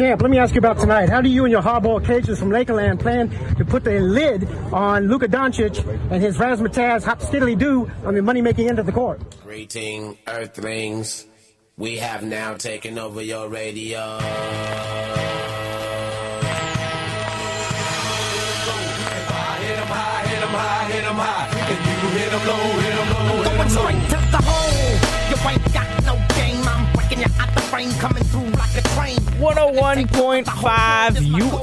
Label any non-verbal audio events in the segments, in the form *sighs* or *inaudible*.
Champ, let me ask you about tonight. How do you and your hardball cages from Lakeland plan to put the lid on Luka Doncic and his razzmatazz hop skiddly do on the money-making end of the court? Greeting, Earthlings. We have now taken over your radio. Going straight to the hole. You ain't got no game. I'm breaking you out the frame, coming through like a train. 101.5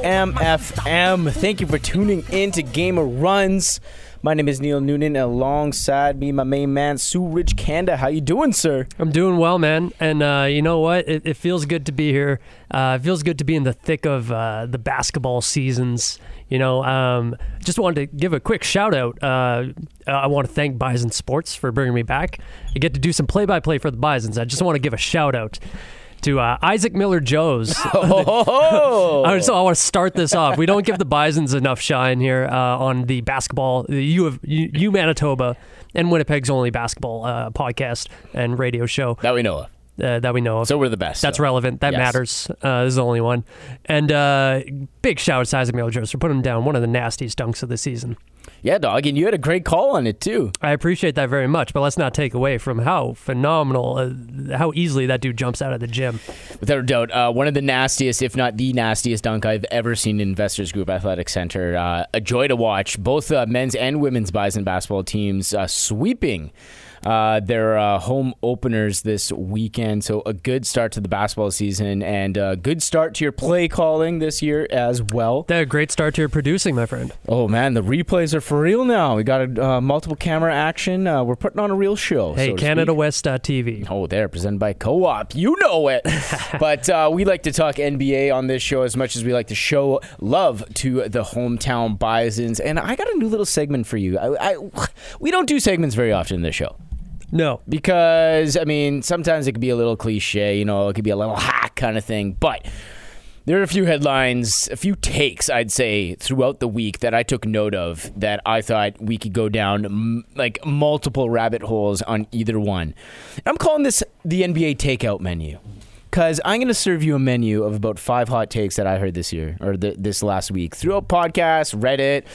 UMFM. Thank you for tuning in to Game of Runs. My name is Neil Noonan. Alongside me, my main man, Suraj Kanda. How you doing, sir? I'm doing well, man. And uh, you know what? It, it feels good to be here. Uh, it feels good to be in the thick of uh, the basketball seasons. You know, um, just wanted to give a quick shout out. Uh, I want to thank Bison Sports for bringing me back. I get to do some play by play for the Bisons. I just want to give a shout out to uh, Isaac Miller Jones. *laughs* Oh, I I want to start this off. We don't give the Bisons enough shine here uh, on the basketball, the U of U, U Manitoba and Winnipeg's only basketball uh, podcast and radio show that we know of. uh, that we know of. So we're the best. That's so. relevant. That Yes. matters. Uh, this is the only one. And uh, big shout out to Isaac Miller Jones for putting him down. One of the nastiest dunks of the season. Yeah, dog, and you had a great call on it too. I appreciate that very much, but let's not take away from how phenomenal, uh, how easily that dude jumps out of the gym. Without a doubt, uh, one of the nastiest, if not the nastiest dunk I've ever seen in Investors Group Athletic Center. Uh, a joy to watch. Both uh, men's and women's Bison basketball teams uh, sweeping uh, their uh, home openers this weekend. So a good start to the basketball season and a good start to your play calling this year as well. That a great start to your producing, my friend. Oh man, the replays are for real now. We got a uh, multiple camera action. Uh, we're putting on a real show. Hey, so speak. CanadaWest.tv. Oh, there, presented by Co-op. You know it. *laughs* *laughs* but uh, we like to talk NBA on this show as much as we like to show love to the hometown Bisons. And I got a new little segment for you. I, I, we don't do segments very often in this show No, because I mean sometimes it could be a little cliche, you know, it could be a little hack kind of thing, but. There are a few headlines, a few takes, I'd say, throughout the week that I took note of that I thought we could go down m- like multiple rabbit holes on either one. I'm calling this the NBA takeout menu because I'm going to serve you a menu of about five hot takes that I heard this year or th- this last week throughout podcasts, Reddit,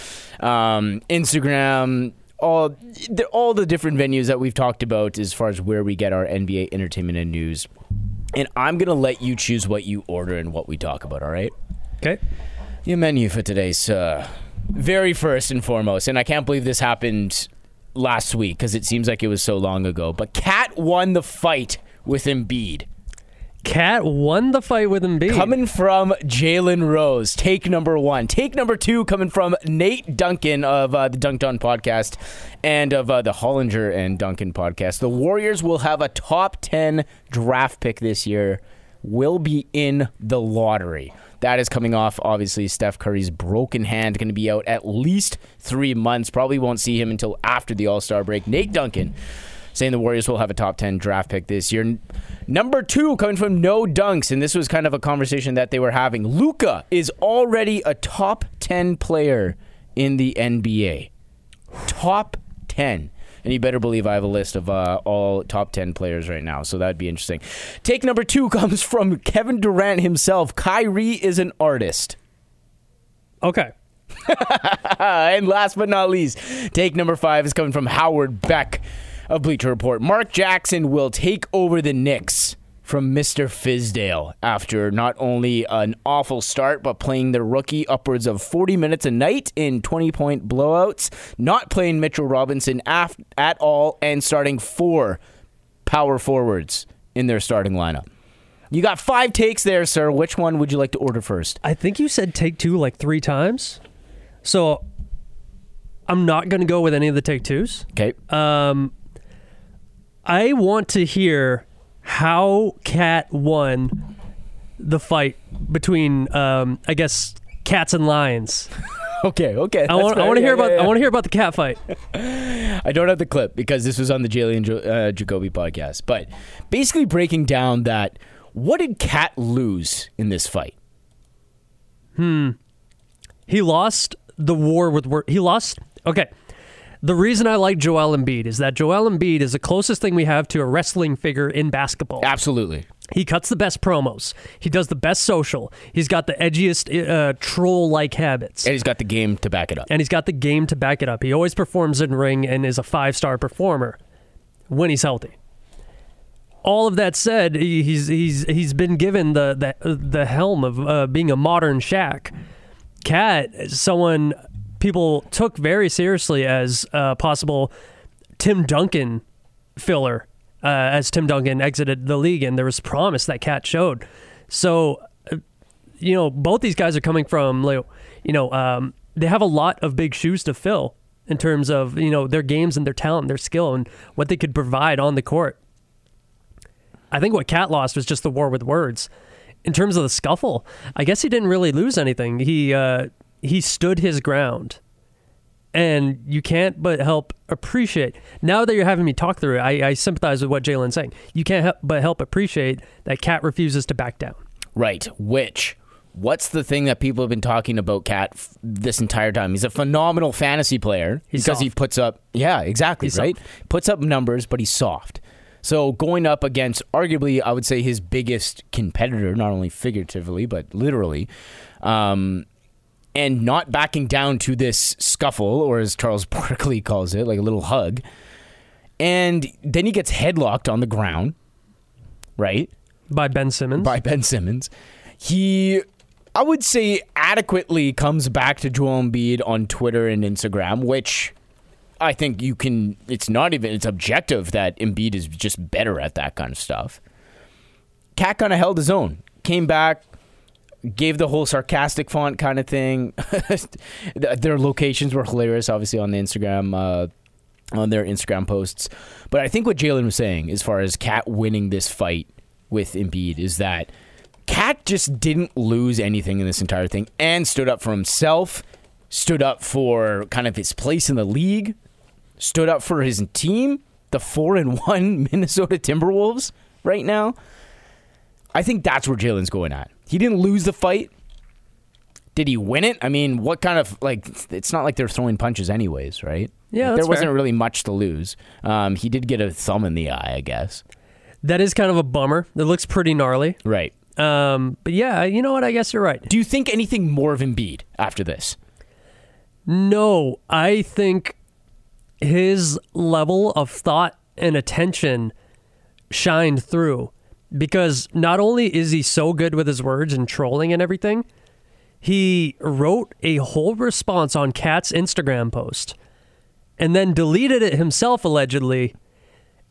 um, Instagram, all the, all the different venues that we've talked about as far as where we get our NBA entertainment and news. And I'm going to let you choose what you order and what we talk about, all right? okay. Your menu for today's uh, very first and foremost, and I can't believe this happened last week because it seems like it was so long ago. But Cat won the fight with Embiid. Cat won the fight with Embiid. Coming from Jalen Rose, take number one. Take number two coming from Nate Duncan of uh, the Dunc'd On podcast and of uh, the Hollinger and Duncan podcast. The Warriors will have a top 10 draft pick this year, will be in the lottery. That is coming off, obviously, Steph Curry's broken hand, going to be out at least three months. Probably won't see him until after the All Star break. Nate Duncan saying the Warriors will have a top 10 draft pick this year. Number two coming from No Dunks, and this was kind of a conversation that they were having. Luka is already a top 10 player in the NBA. Top 10. And you better believe I have a list of uh, all top 10 players right now, so that'd be interesting. Take number two *laughs* comes from Kevin Durant himself. Kyrie is an artist. okay. *laughs* and last but not least, take number five is coming from Howard Beck of Bleacher Report. Mark Jackson will take over the Knicks from Mr. Fizdale after not only an awful start, but playing the rookie upwards of 40 minutes a night in 20 point blowouts, not playing Mitchell Robinson af- at all, and starting four power forwards in their starting lineup. You got five takes there, sir. Which one would you like to order first? I think you said take two like three times. So I'm not going to go with any of the take twos. Okay. Um, I want to hear how Cat won the fight between, um, I guess, cats and lions. *laughs* Okay, okay. I want, I want to hear about, I want to hear about the cat fight. *laughs* I don't have the clip because this was on the Jalen jo- uh, Jacoby podcast. But basically breaking down that what did Cat lose in this fight? Hmm. He lost the war with wor- he lost. Okay. The reason I like Joel Embiid is that Joel Embiid is the closest thing we have to a wrestling figure in basketball. Absolutely. He cuts the best promos. He does the best social. He's got the edgiest uh, troll like habits. And he's got the game to back it up. and he's got the game to back it up. He always performs in ring and is a five star performer when he's healthy. All of that said, he- he's he's he's been given the the, the helm of uh, being a modern Shaq. Cat, someone people took very seriously as a possible Tim Duncan filler uh, as Tim Duncan exited the league, and there was promise that Cat showed. So uh, you know, both these guys are coming from, like, you know, um, they have a lot of big shoes to fill in terms of, you know, their games and their talent, and their skill, and what they could provide on the court. I think what Cat lost was just the war with words. In terms of the scuffle, I guess he didn't really lose anything. He uh, he stood his ground, and you can't but help appreciate. Now that you're having me talk through it, I, I sympathize with what Jalen's saying. You can't help but help appreciate that Cat refuses to back down. Right. Which, what's the thing that people have been talking about Cat f- this entire time? He's a phenomenal fantasy player He's because he puts up, yeah, exactly, He's right? Puts up numbers, but he's soft. So going up against arguably, I would say his biggest competitor, not only figuratively but literally, um, and not backing down to this scuffle, or as Charles *laughs* Barkley calls it, like a little hug, and then he gets headlocked on the ground, right? By Ben Simmons. by Ben Simmons. He, I would say, adequately comes back to Joel Embiid on Twitter and Instagram, which I think you can. It's not even. It's objective that Embiid is just better at that kind of stuff. Cat kind of held his own. Came back, gave the whole sarcastic font kind of thing. *laughs* their locations were hilarious, obviously on the Instagram. Uh, on their Instagram posts. But I think what Jalen was saying, as far as Cat winning this fight with Embiid, is that Cat just didn't lose anything in this entire thing and stood up for himself, stood up for kind of his place in the league, stood up for his team, the four and one *laughs* Minnesota Timberwolves right now. I think that's where Jalen's going at. He didn't lose the fight. Did he win it? I mean, what kind of like? It's not like they're throwing punches, anyways, right? Yeah, Like, there wasn't fair. really much to lose. Um, he did get a thumb in the eye, I guess. That is kind of a bummer. It looks pretty gnarly. Right. Um, but yeah, you know what? I guess you're right. Do you think anything more of Embiid after this? No, I think his level of thought and attention shined through because not only is he so good with his words and trolling and everything, he wrote a whole response on Kat's Instagram post and then deleted it himself allegedly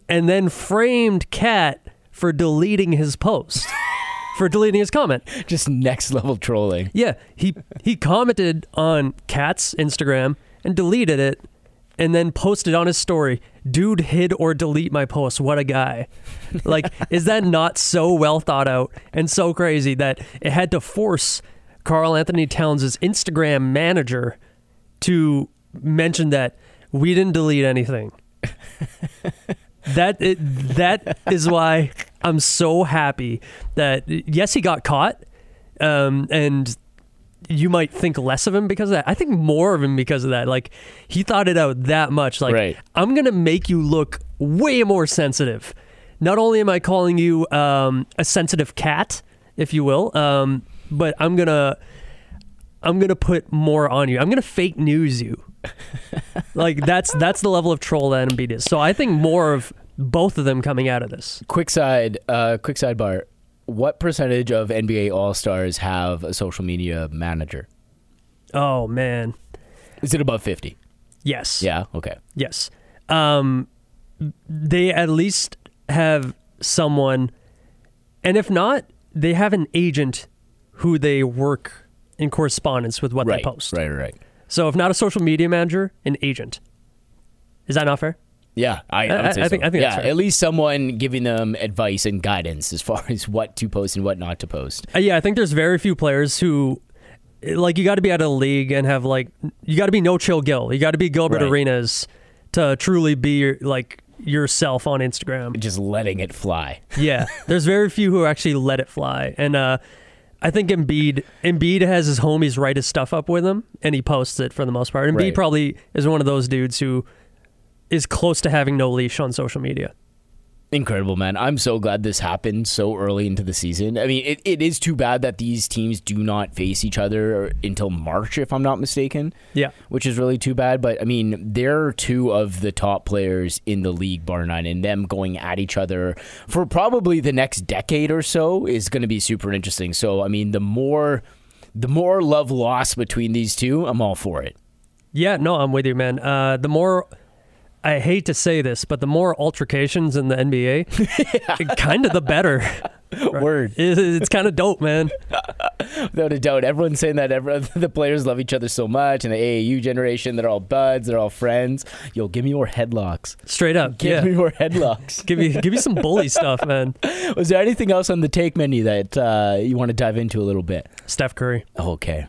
and then framed Kat for deleting his post. *laughs* for deleting his comment. Just next level trolling. Yeah, he he commented on Kat's Instagram and deleted it and then posted on his story, dude hid or delete my post. What a guy. Like, is that not so well thought out and so crazy that it had to force Karl-Anthony Towns' Instagram manager to mention that we didn't delete anything. *laughs* that it, that is why I'm so happy that yes he got caught um, and you might think less of him because of that. I think more of him because of that. Like he thought it out that much. Like Right. I'm gonna make you look way more sensitive. Not only am I calling you um, a sensitive cat, if you will, um, but I'm gonna I'm gonna put more on you. I'm gonna fake news you. *laughs* like that's that's the level of troll that Embiid is. So I think more of both of them coming out of this. Quick side, uh, quick sidebar. What percentage of NBA All Stars have a social media manager? Oh man, Is it above fifty? yes, Yeah. Okay. Yes. Um, they at least have someone, and if not, they have an agent who they work in correspondence with what Right. they post. Right. Right. So if not a social media manager, an agent. Is that not fair? Yeah, I, I, I- would say I think- so. I think yeah, that's fair. at least someone giving them advice and guidance as far *laughs* as what to post and what not to post. Uh, yeah, I think there's very few players who, like, you got to be out of the league and have like, you got to be no chill Gil, You got to be Gilbert Right. Arenas to truly be your, like yourself on Instagram. Just letting it fly. Yeah, *laughs* there's very few who actually let it fly, and uh, I think Embiid Embiid has his homies write his stuff up with him, and he posts it for the most part. Embiid Right. probably is one of those dudes who is close to having no leash on social media. Incredible, man. I'm so glad this happened so early into the season. I mean, it, it is too bad that these teams do not face each other until March, if I'm not mistaken. Yeah. Which is really too bad. But I mean, they're two of the top players in the league, bar none, and them going at each other for probably the next decade or so is going to be super interesting. So, I mean, the more. The more love lost between these two, I'm all for it. Yeah, no, I'm with you, man. Uh, the more I hate to say this, but the more altercations in the NBA, *laughs* kind of the better. *laughs* Word. It- it's kind of dope, man. *laughs* Without a doubt. Everyone's saying that the players love each other so much, and the AAU generation, they're all buds, they're all friends. Yo, give me more headlocks. Straight up. Give yeah. me more headlocks. give me give me some bully stuff, man. Was there anything else on the take menu that uh, you want to dive into a little bit? Steph Curry, Okay.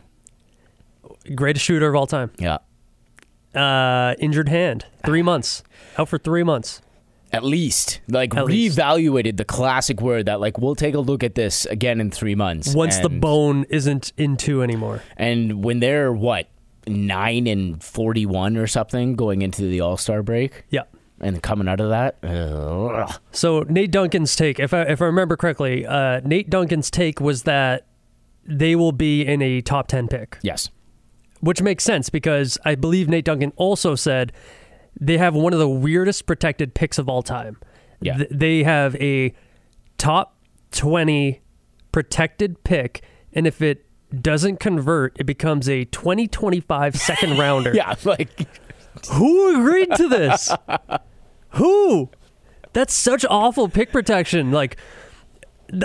greatest shooter of all time. Yeah. Uh, injured hand, three months, out for three months. At least, like, At least. reevaluated the classic word that, like, we'll take a look at this again in three months. Once the bone isn't in two anymore. And when they're, what, 9 and 41 or something going into the All Star break Yeah. and coming out of that, ugh. So Nate Duncan's take, if I if I remember correctly, uh, Nate Duncan's take was that they will be in a top ten pick. yes. Which makes sense because I believe Nate Duncan also said they have one of the weirdest protected picks of all time. Yeah. Th- they have a top 20 protected pick, and if it doesn't convert, it becomes a 2025 second *laughs* rounder. Yeah, like, *laughs* Who agreed to this? *laughs* Who? That's such awful pick protection. Like,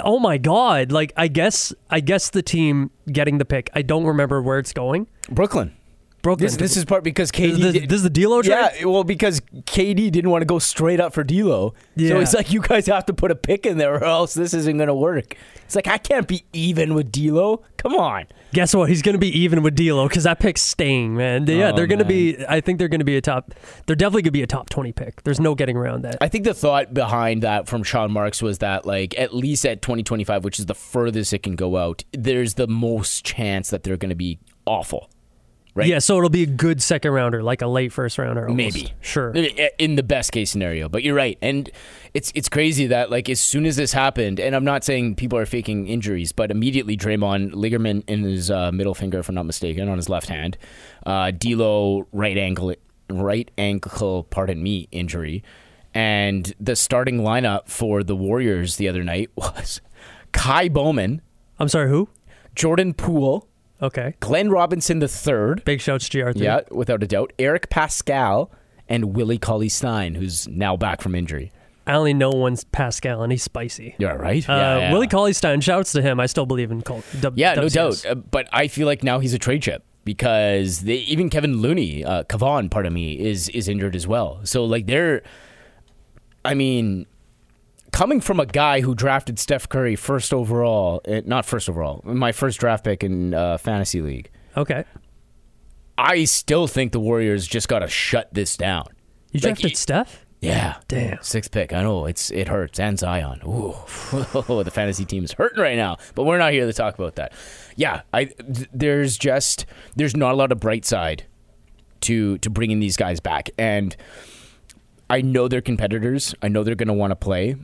oh my god! Like, I guess, I guess the team getting the pick. I don't remember where it's going. Brooklyn. Brooklyn. This, this is part because KD. This, this is the D'Lo trade. yeah, well, because KD didn't want to go straight up for D'Lo, yeah. so it's like you guys have to put a pick in there, or else this isn't going to work. It's like I can't be even with D'Lo. Come on. Guess what? He's going to be even with D'Lo because that pick's staying, man. They- yeah, Oh, they're going to be. I think they're going to be a top. They're definitely going to be a top twenty pick. There's no getting around that. I think the thought behind that from Sean Marks was that, like, at least at 2025, which is the furthest it can go out, there's the most chance that they're going to be awful. Right? Yeah, so it'll be a good second rounder, like a late first rounder. almost. Maybe. sure. In the best case scenario, but you're right, and it's it's crazy that like as soon as this happened, and I'm not saying people are faking injuries, but immediately Draymond ligament in his uh, middle finger, if I'm not mistaken, on his left hand, uh, D'Lo right ankle right ankle, pardon me, injury, and the starting lineup for the Warriors the other night *laughs* was Ky Bowman, I'm sorry. Who? Jordan Poole, Okay. Glenn Robinson the third. Big shouts, GR3. Yeah, without a doubt. Eric Paschall and Willie Cauley Stein, who's now back from injury. I only know one's Paschall, and he's spicy. Yeah, right. Uh, yeah, yeah. Willie Cauley Stein, shouts to him. I still believe in Col- W- Yeah, no doubt. Uh, but I feel like now he's a trade chip because they, even Kevin Looney, uh, Kevon, pardon me, is is injured as well. So like they're, I mean, coming from a guy who drafted Steph Curry first overall, uh, not first overall, my first draft pick in uh, fantasy league. Okay. I still think the Warriors just got to shut this down. You Like, drafted y- Steph? Yeah, Damn. sixth pick. I know it's it hurts, and Zion. Ooh, *laughs* the fantasy team is hurting right now. But we're not here to talk about that. Yeah, I th- there's just there's not a lot of bright side to to bringing these guys back, and I know they're competitors. I know they're going to want to play.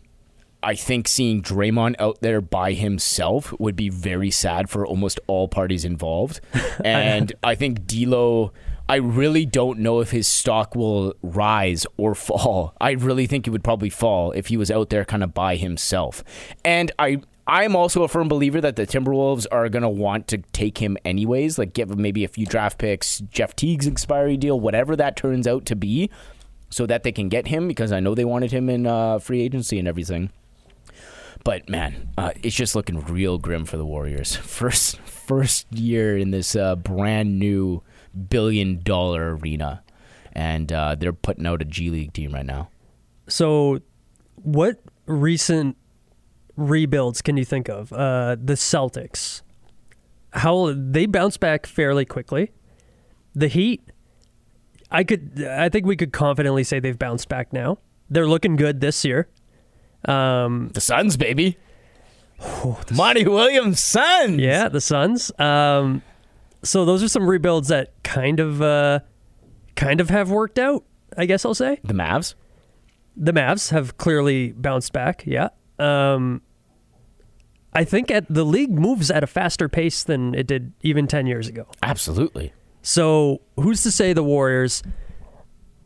I think seeing Draymond out there by himself would be very sad for almost all parties involved. *laughs* And I think D'Lo, I really don't know if his stock will rise or *laughs* fall. I really think it would probably fall if he was out there kind of by himself. And I I'm also a firm believer that the Timberwolves are going to want to take him anyways, like give him maybe a few draft picks, Jeff Teague's expiry deal, whatever that turns out to be, so that they can get him because I know they wanted him in uh, free agency and everything. But man, uh, it's just looking real grim for the Warriors. *laughs* First, first year in this uh, brand new billion dollar arena, and uh, they're putting out a G League team right now. So, what recent rebuilds can you think of? Uh, the Celtics. How they bounce back fairly quickly. The Heat. I could. I think we could confidently say they've bounced back now. They're looking good this year. Um, The Suns, baby. the Monty Williams' Suns. yeah, the Suns. Um, so those are some rebuilds that kind of, uh, kind of have worked out. I guess I'll say. The Mavs. the Mavs have clearly bounced back. Yeah. Um, I think at the league moves at a faster pace than it did even 10 years ago. Absolutely. So who's to say the Warriors?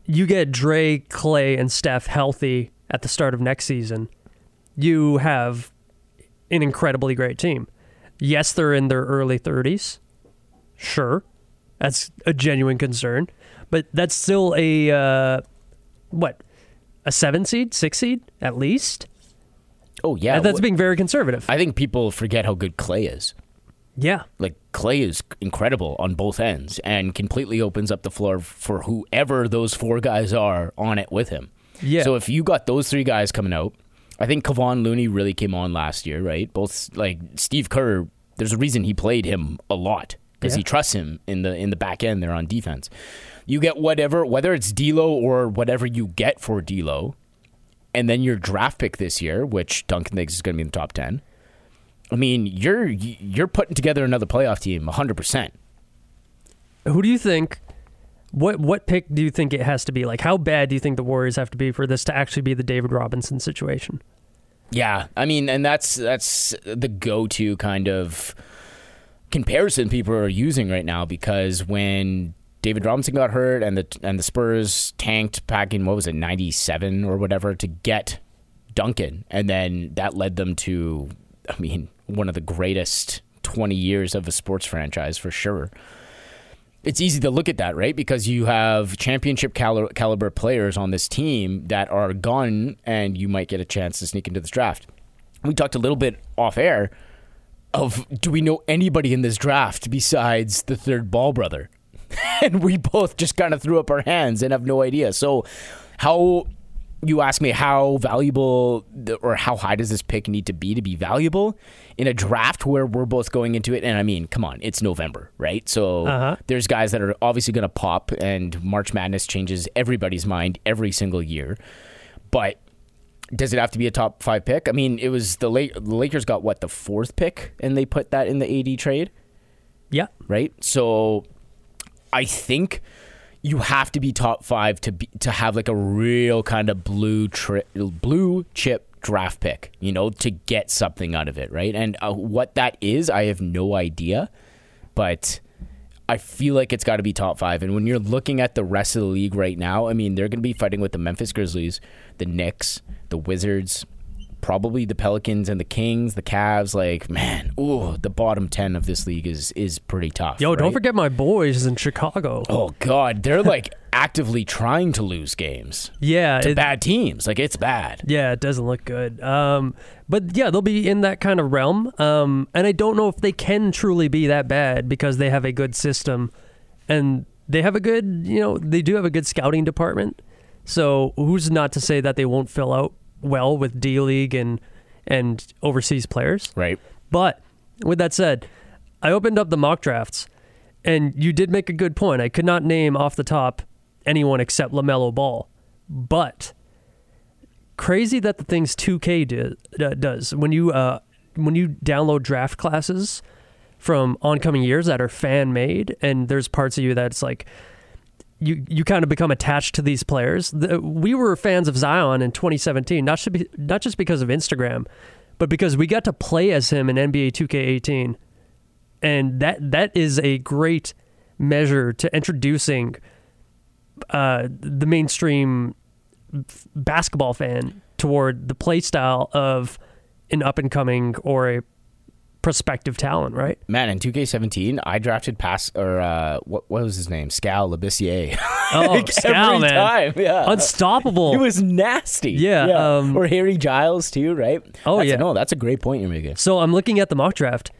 You get Dre, Clay, and Steph healthy at the start of next season. You have an incredibly great team. Yes, they're in their early 30s. Sure, that's a genuine concern, but that's still a uh, what a seven seed, six seed at least. Oh yeah, And that's being very conservative. I think people forget how good Clay is. yeah, Like Clay is incredible on both ends and completely opens up the floor for whoever those four guys are on it with him. Yeah. So if you got those three guys coming out, I think Kevon Looney really came on last year, right? Both like Steve Kerr. There's a reason he played him a lot because Yeah. he trusts him in the in the back end there on defense. You get whatever, whether it's D'Lo or whatever you get for D'Lo, and then your draft pick this year, which Duncan thinks is going to be in the top ten. I mean, you're you're putting together another playoff team, 100. percent who do you think? What what pick do you think it has to be? Like, how bad do you think the Warriors have to be for this to actually be the David Robinson situation? Yeah, I mean, and that's that's the go-to kind of comparison people are using right now because when David Robinson got hurt and the and the Spurs tanked back in what was it 97 or whatever to get Duncan and then that led them to I mean one of the greatest 20 years of a sports franchise for sure. It's easy to look at that, right? Because you have championship cali- caliber players on this team that are gone and you might get a chance to sneak into this draft. We talked a little bit off air of do we know anybody in this draft besides the third ball brother? *laughs* and we both just kind of threw up our hands and have no idea. So, how you ask me how valuable the, or how high does this pick need to be to be valuable in a draft where we're both going into it? And I mean, come on, it's November, right? So Uh-huh. there's guys that are obviously going to pop, and March Madness changes everybody's mind every single year. But does it have to be a top five pick? I mean, it was the, La- the Lakers got what the fourth pick, and they put that in the AD trade Yeah, right? So I think you have to be top five to be to have like a real kind of blue tri- blue chip draft pick, you know, to get something out of it, right? And uh, what that is, I have no idea, but. I feel like it's got to be top five. And when you're looking at the rest of the league right now, I mean, they're going to be fighting with the Memphis Grizzlies, the Knicks, the Wizards, probably the Pelicans and the Kings, the Cavs. Like, man, ooh, the bottom ten of this league is is pretty tough. yo, don't forget my boys in Chicago. Oh God, they're like *laughs* actively trying to lose games yeah, to it- bad teams. Like it's bad. Yeah, it doesn't look good. Um, but yeah, they'll be in that kind of realm. Um, and I don't know if they can truly be that bad because they have a good system and they have a good, you know, they do have a good scouting department. So who's not to say that they won't fill out well with D League and and overseas players? Right. But with that said, I opened up the mock drafts, and you did make a good point. I could not name off the top anyone except LaMelo Ball, but crazy that the things 2K do, uh, does when you uh, when you download draft classes from oncoming years that are fan made, and there's parts of you that's like. You, you kind of become attached to these players. The, we were fans of Zion in 2017, not should be, not just because of Instagram, but because we got to play as him in NBA 2K18, and that that is a great measure to introducing uh, the mainstream basketball fan toward the play style of an up and coming or a prospective talent, right? Man, in 2K17, I drafted pass or uh, what, what was his name? Skal Labissiere. *laughs* Oh, Like, Skal, every man. time, yeah. Unstoppable. He was nasty. Yeah, um, or Harry Giles too, right? Oh, That's- yeah. No, that's a great point you're making. So I'm looking at the mock draft.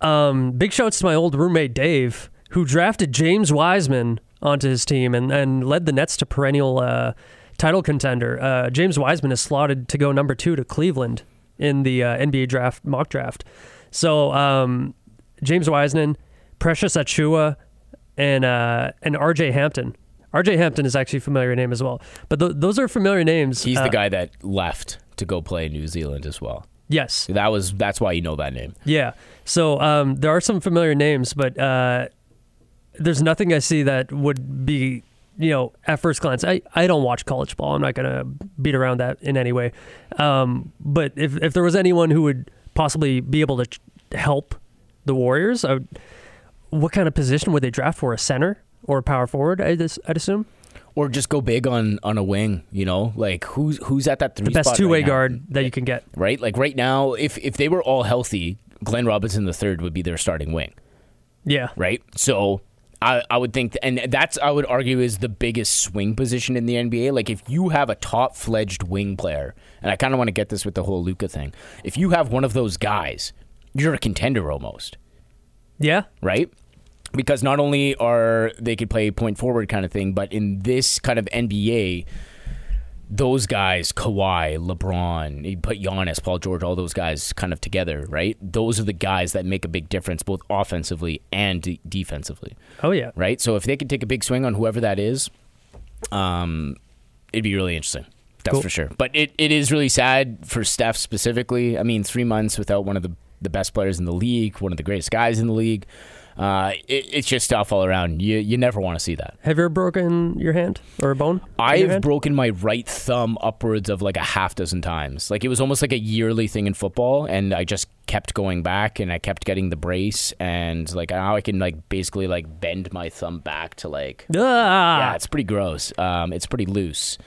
Um, big shouts to my old roommate Dave, who drafted James Wiseman onto his team and, and led the Nets to perennial uh, title contender. Uh, James Wiseman is slotted to go number two to Cleveland in the uh, NBA draft mock draft. So um, James Wiseman, Precious Achiuwa, and uh, and RJ Hampton. RJ Hampton is actually a familiar name as well, but th- those are familiar names. He's Uh, the guy that left to go play in New Zealand as well. Yes, That was that's why you know that name. Yeah. So um, there are some familiar names, but uh, there's nothing I see that would be you know, at first glance, I, I don't watch college ball. I'm not going to beat around that in any way. Um, but if, if there was anyone who would possibly be able to ch- help the Warriors, would, what kind of position would they draft for? A center or a power forward? I'd, I'd assume Or just go big on on a wing. You know, like who's who's at that three the best two way right guard that you can get. right? Like right now, if if they were all healthy, Glenn Robinson the third would be their starting wing, Yeah. right? So I I would think, and that's I would argue is the biggest swing position in the NBA. Like if you have a top fledged wing player, and I kind of want to get this with the whole Luka thing. If you have one of those guys, you're a contender almost, Yeah. right? Because not only are they could play point forward kind of thing, but in this kind of NBA, those guys, Kawhi, LeBron, you put Giannis, Paul George, all those guys kind of together, right? Those are the guys that make a big difference both offensively and de- defensively, Oh, yeah. right? So if they could take a big swing on whoever that is, um, it'd be really interesting. That's Cool. for sure. But it, it is really sad for Steph specifically. I mean, three months without one of the, the best players in the league, one of the greatest guys in the league. Uh, it, it's just tough all around. You you never want to see that. Have you ever broken your hand or a bone? I've broken my right thumb upwards of like a half dozen times. Like it was almost like a yearly thing in football, and I just kept going back, and I kept getting the brace, and like now I can like basically like bend my thumb back to like Ah! yeah, it's pretty gross. Um, it's pretty loose,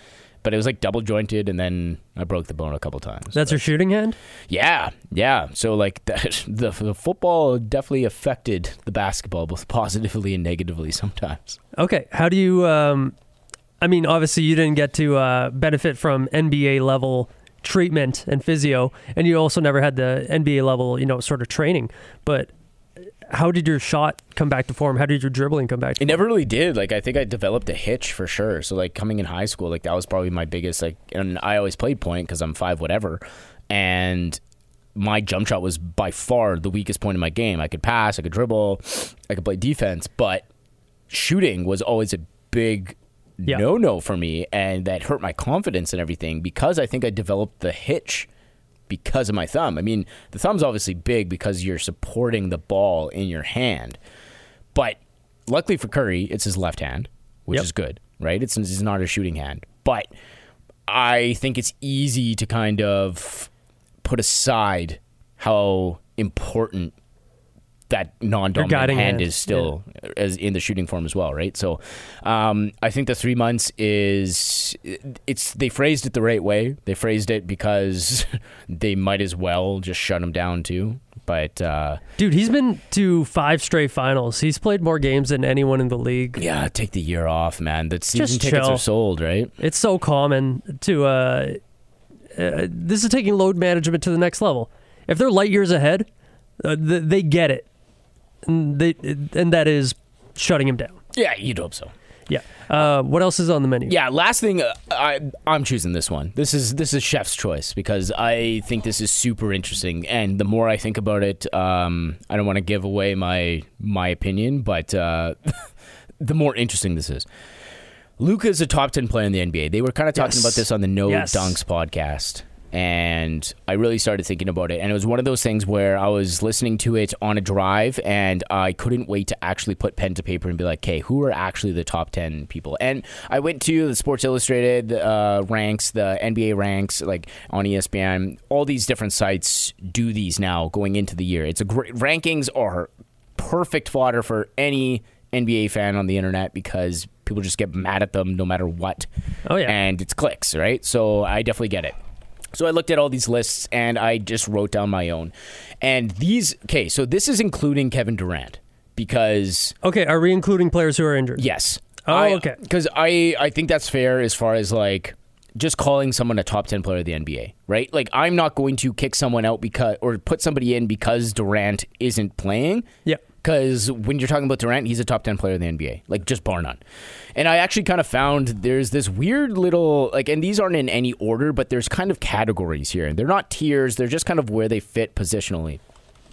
but it was like double jointed, and then I broke the bone a couple times. That's your shooting hand? Yeah, yeah. So like *laughs* the, the the football definitely affected the basketball both positively and negatively sometimes. Okay. How do you? Um, I mean, obviously, you didn't get to uh, benefit from NBA level treatment and physio, and you also never had the NBA level, you know, sort of training. But how did your shot come back to form? How did your dribbling come back? To It never really did. Like I think I developed a hitch for sure. So like coming in high school, like that was probably my biggest like. And I always played point because I'm five whatever, and my jump shot was by far the weakest point in my game. I could pass, I could dribble, I could play defense, but shooting was always a big Yeah. no no for me, and that hurt my confidence and everything because I think I developed the hitch because of my thumb. I mean, the thumb's obviously big because you're supporting the ball in your hand. But luckily for Curry, it's his left hand, which Yep. is good, right? It's, it's not a shooting hand. But I think it's easy to kind of put aside how important that non-dominant hand hand, is still as in the shooting form as well, right? So, um, I think the three months is it's they phrased it the right way. They phrased it because *laughs* they might as well just shut him down too. But uh, Dude, he's been to five straight finals. He's played more games than anyone in the league. yeah, take the year off, man. The season Just tickets chill. are sold, right? It's so common to. Uh, uh, this is taking load management to the next level. If they're light years ahead, uh, th- they get it, and they and that is shutting him down. Yeah, you'd hope so. Yeah. Uh, what else is on the menu? Yeah, last thing, uh, I I'm choosing this one. This is this is chef's choice because I think this is super interesting, and the more I think about it, um, I don't want to give away my my opinion, but uh, *laughs* the more interesting this is. Luka is a top ten player in the NBA. They were kind of talking Yes. about this on the No Yes. Dunks podcast. And I really started thinking about it. And it was one of those things where I was listening to it on a drive and I couldn't wait to actually put pen to paper and be like, okay, who are actually the top 10 people? And I went to the Sports Illustrated uh, ranks, the NBA ranks, like on ESPN. All these different sites do these now going into the year. It's a great, rankings are perfect fodder for any NBA fan on the internet because people just get mad at them no matter what. Oh, yeah. And it's clicks, right? So I definitely get it. So I looked at all these lists and I just wrote down my own. And these, okay, so this is including Kevin Durant because Okay. Are we including players who are injured? Yes. Oh, okay. Because I, I think that's fair as far as like just calling someone a top 10 player of the NBA, right? Like, I'm not going to kick someone out because, or put somebody in because Durant isn't playing. Yeah. Because when you're talking about Durant, he's a top 10 player in the NBA, like just bar none. And I actually kind of found there's this weird little, like, and these aren't in any order, but there's kind of categories here. And they're not tiers, they're just kind of where they fit positionally.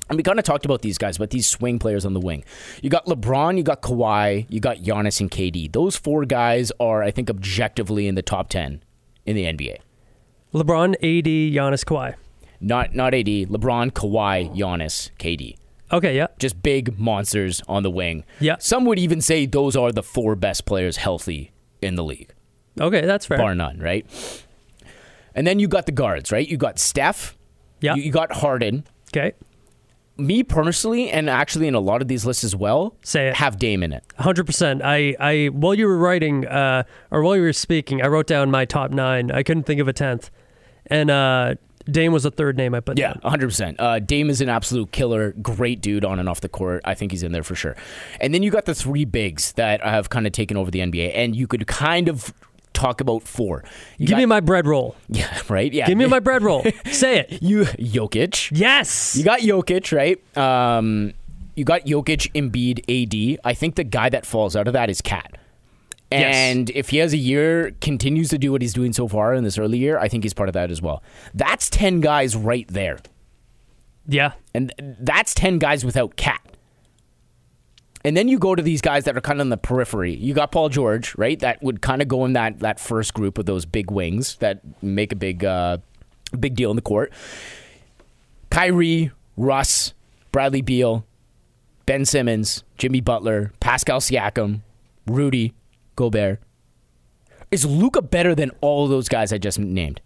And we kind of talked about these guys, but these swing players on the wing. You got LeBron, you got Kawhi, you got Giannis and KD. Those four guys are, I think, objectively in the top 10 in the NBA. LeBron, AD, Giannis, Kawhi. Not not AD, LeBron, Kawhi, Giannis, KD. Okay. Yeah. Just big monsters on the wing. Yeah. Some would even say those are the four best players healthy in the league, Okay, that's fair. bar none, right? And then you got the guards, right? You got Steph. Yeah. You, you got Harden. Okay. Me personally, and actually in a lot of these lists as well, Say it. have Dame in it. Hundred percent. I, I while you were writing, uh, or while you were speaking, I wrote down my top nine. I couldn't think of a tenth, and uh, Dame was the third name I put. Yeah, 100%. Uh, Dame is an absolute killer, great dude on and off the court. I think he's in there for sure. And then you got the three bigs that have kind of taken over the NBA, and you could kind of talk about four. You Give got- me my bread roll. *laughs* Yeah, right? Yeah. Give me my bread roll. *laughs* Say it. You, Jokic. Yes. You got Jokic, right? Um, you got Jokic, Embiid, AD. I think the guy that falls out of that is Cat. Yes. And if he has a year, continues to do what he's doing so far in this early year, I think he's part of that as well. That's 10 guys right there. yeah. And that's 10 guys without Cat. And then you go to these guys that are kind of on the periphery. You got Paul George, right? That would kind of go in that, that first group of those big wings that make a big uh, big deal in the court. Kyrie, Russ, Bradley Beal, Ben Simmons, Jimmy Butler, Pascal Siakam, Rudy, Gobert. Is Luka better than all those guys I just named?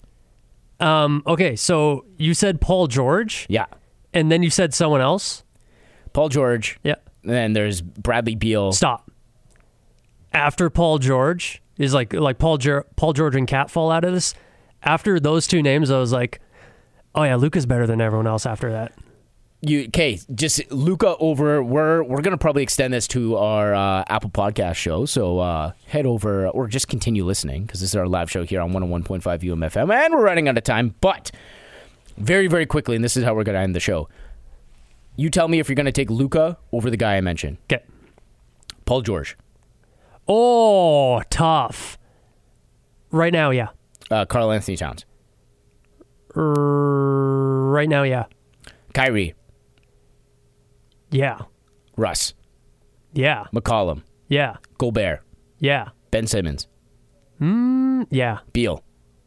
Um. Okay. So you said Paul George, Yeah. and then you said someone else. Paul George. Yeah. And then there's Bradley Beal. Stop. After Paul George is like like Paul Ger- Paul George and Cat fall out of this. After those two names, I was like, oh yeah, Luka's better than everyone else. After that. You okay? Just Luka over. We're we're gonna probably extend this to our uh, Apple Podcast show. So uh, head over or just continue listening because this is our live show here on 101.5 UMFM, and we're running out of time. But very very quickly, and this is how we're gonna end the show. You tell me if you're gonna take Luka over the guy I mentioned, Okay. Paul George, Oh, tough. Right now, yeah. uh, Karl-Anthony Towns, right now, yeah. Kyrie, Yeah. Russ, Yeah. McCollum, Yeah. Gobert, Yeah. Ben Simmons, mm, Yeah. Beal,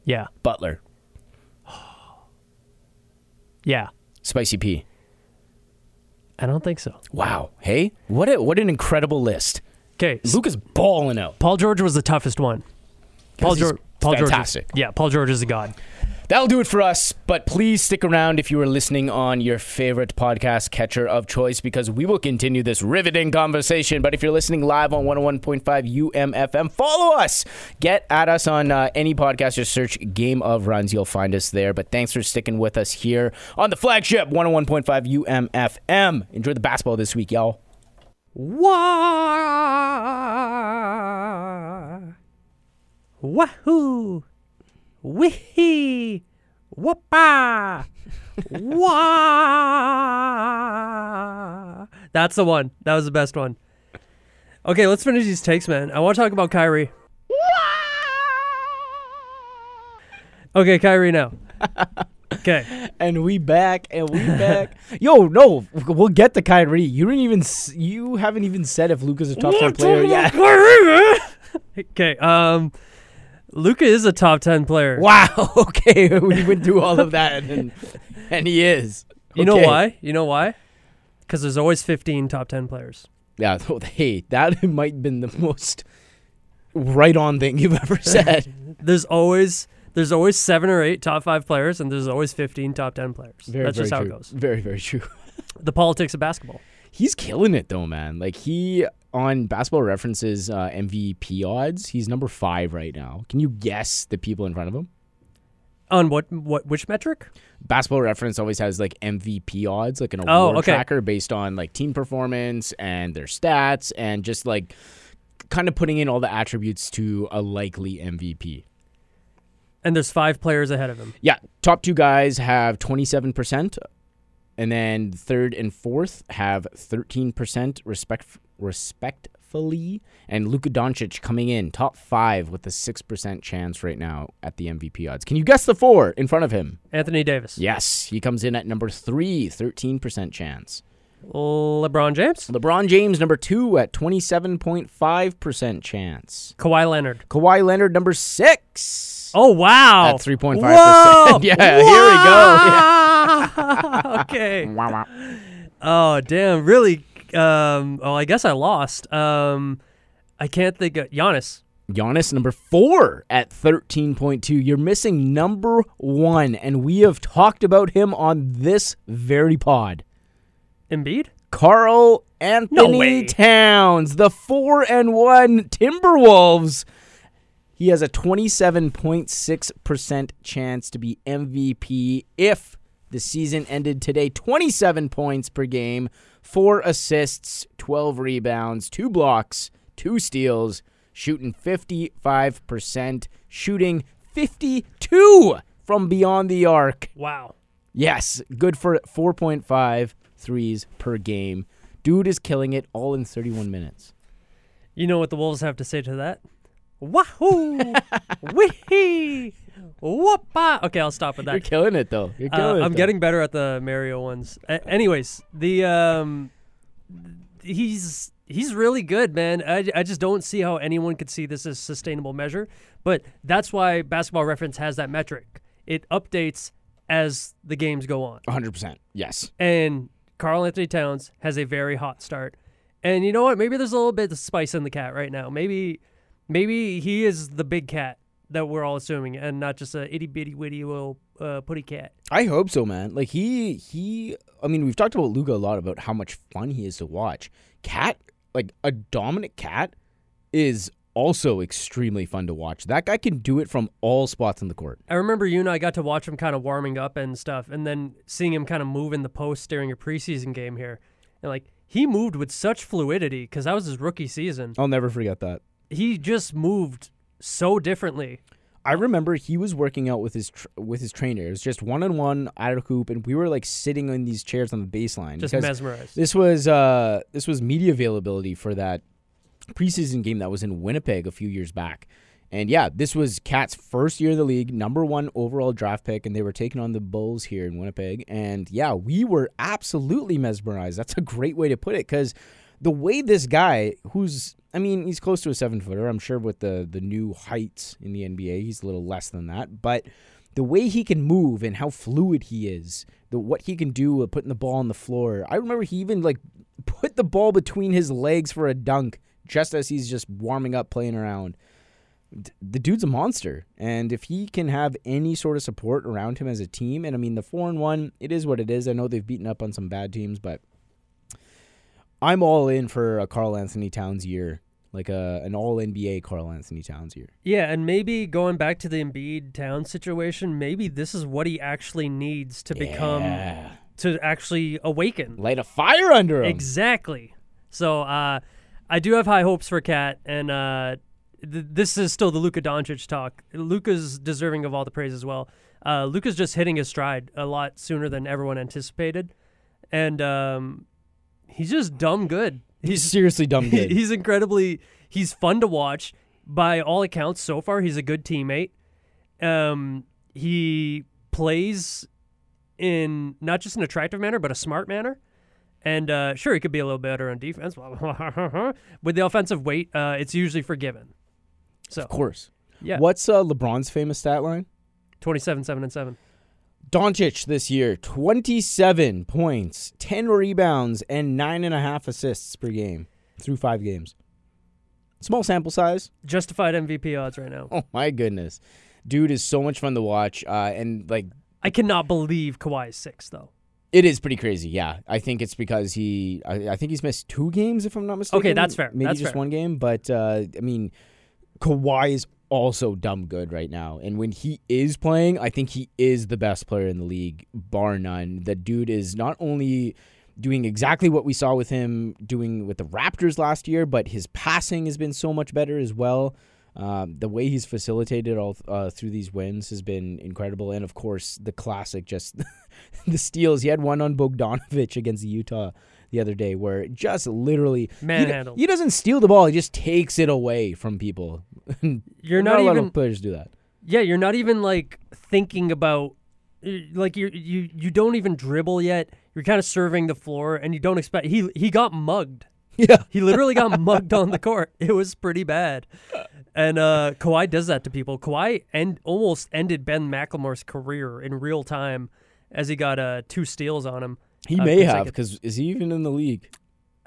Yeah. Butler, *sighs* Yeah. Spicy P. I don't think so. Wow. Hey, what a, what an incredible list. Okay. Luke is balling out. Paul George was the toughest one. Paul George. Paul George. Is, yeah. Paul George is a god. That'll do it for us, but please stick around if you are listening on your favorite podcast catcher of choice because we will continue this riveting conversation. But if you're listening live on 101.5 UMFM, follow us. Get at us on uh, any podcast, just search Game of Runs. You'll find us there. But thanks for sticking with us here on the flagship 101.5 UMFM. Enjoy the basketball this week, y'all. Wah. Wahoo. Wee. Whoopa. Wah. That's the one. That was the best one. Okay, let's finish these takes, man. I want to talk about Kyrie. Okay, Kyrie now. *laughs* Okay. And we back, and we back. *laughs* Yo, no, we'll get to Kyrie. You didn't even, s- you haven't even said if Luka's a top ten player yet. *laughs* Okay. Um, Luka is a top ten player. *laughs* Wow. *laughs* Okay, we went through all of that, and and he is. You know why? You know why? Because there's always 15 top 10 players. Yeah. *laughs* Hey, that might have been the most right on thing you've ever said. There's always there's always seven or eight top five players, and there's always 15 top 10 players. Very, That's very just how true. it goes. Very, very true. The politics of basketball. He's killing it though, man. Like he on Basketball References uh, MVP odds, he's number five right now. Can you guess the people in front of him? On what what which metric? Basketball Reference always has like MVP odds, like an Oh, award okay. tracker based on like team performance and their stats and just like kind of putting in all the attributes to a likely MVP. And there's five players ahead of him. Yeah, top two guys have 27%, and then third and fourth have 13% respect respectfully. And Luka Doncic coming in top five with a 6% chance right now at the MVP odds. Can you guess the four in front of him? Anthony Davis. Yes, he comes in at number three, 13% chance. LeBron James. LeBron James, number two, at 27.5% chance. Kawhi Leonard. Kawhi Leonard, number six. Oh wow. At 3.5%. Whoa! *laughs* Yeah, here we go. *laughs* okay. Oh damn! Really? Um. Oh, I guess I lost. Um. I can't think of Giannis. Giannis number four at 13.2. You're missing number one, and we have talked about him on this very pod. Embiid? Karl Anthony way. Towns, the four and one Timberwolves. He has a 27.6% chance to be MVP if the season ended today. 27 points per game, four assists, 12 rebounds, two blocks, two steals, shooting 55%, shooting 52 from beyond the arc. Wow. Yes, good for 4.5 threes per game. Dude is killing it all in 31 minutes. You know what the Wolves have to say to that? Wahoo! *laughs* Wee! Whoopa! Okay, I'll stop with that. You're killing it though. You're Uh, it. I'm though. getting better at the Mario ones. A- anyways, the um, he's he's really good, man. I, I just don't see how anyone could see this as sustainable measure. But that's why Basketball Reference has that metric. It updates as the games go on. 100%. Yes. And Karl-Anthony Towns has a very hot start. And you know what? Maybe there's a little bit of spice in the cat right now. Maybe maybe he is the big cat that we're all assuming and not just a itty bitty witty little uh, putty cat. I hope so, man. Like he he I mean, we've talked about Luka a lot about how much fun he is to watch. Cat, like a dominant cat is also extremely fun to watch. That guy can do it from all spots in the court. I remember you and I got to watch him kind of warming up and stuff, and then seeing him kind of move in the post during a preseason game here. And like, he moved with such fluidity because that was his rookie season. I'll never forget that. He just moved so differently. I remember he was working out with his tr- with his trainer. It was just one on one at a hoop, and we were like sitting in these chairs on the baseline. Just mesmerized. This was uh this was media availability for that preseason game that was in Winnipeg a few years back. And yeah, this was Cat's first year in the league, number one overall draft pick, and they were taking on the Bulls here in Winnipeg. And yeah, we were absolutely mesmerized. That's a great way to put it because the way this guy, who's, I mean, he's close to a seven footer, I'm sure with the, the new heights in the NBA, he's a little less than that. But the way he can move and how fluid he is, the what he can do with putting the ball on the floor. I remember he even like put the ball between his legs for a dunk just as he's just warming up, playing around. The dude's a monster, and if he can have any sort of support around him as a team, and I mean the four and one, it is what it is. I know they've beaten up on some bad teams, but I'm all in for a Karl-Anthony Towns year, like a an All NBA Karl-Anthony Towns year. Yeah, and maybe going back to the Embiid Towns situation, maybe this is what he actually needs to become to actually awaken. light a fire under him. Exactly. So uh, I do have high hopes for Cat, and uh, th- this is still the Luka Doncic talk. Luka's deserving of all the praise as well. Uh, Luka's just hitting his stride a lot sooner than everyone anticipated, and um, he's just dumb good. He's seriously dumb *laughs* good. he's incredibly he's fun to watch by all accounts so far he's a good teammate um he plays in not just an attractive manner but a smart manner and uh sure he could be a little better on defense *laughs* with the offensive weight uh it's usually forgiven so of course. yeah What's uh, LeBron's famous stat line? 27 7 and 7 Doncic this year, 27 points, 10 rebounds, and nine and a half assists per game through five games. Small sample size. justified mvp odds right now *laughs* Oh my goodness. Dude is so much fun to watch. Uh, and like, i cannot believe Kawhi is six though it is pretty crazy. Yeah. I think it's because he, I, I think he's missed two games, if I'm not mistaken. Okay, that's fair. Maybe That's just fair. one game. But, uh, I mean, Kawhi is also dumb good right now. And when he is playing, I think he is the best player in the league, bar none. The dude is not only doing exactly what we saw with him doing with the Raptors last year, but his passing has been so much better as well. Um, the way he's facilitated all uh, through these wins has been incredible, and of course the classic, just *laughs* the steals. He had one on Bogdanovich against Utah the other day, where it just literally he, Manhandled. he doesn't steal the ball; he just takes it away from people. *laughs* You're not a lot even- of players do that. Yeah, you're not even like thinking about like you you you don't even dribble yet. You're kind of serving the floor and you don't expect he he got mugged. *laughs* Yeah, He literally got mugged on the court. It was pretty bad. And uh Kawhi does that to people. Kawhi end, almost ended Ben McLemore's career in real time as he got uh two steals on him. He uh, may have because is he even in the league?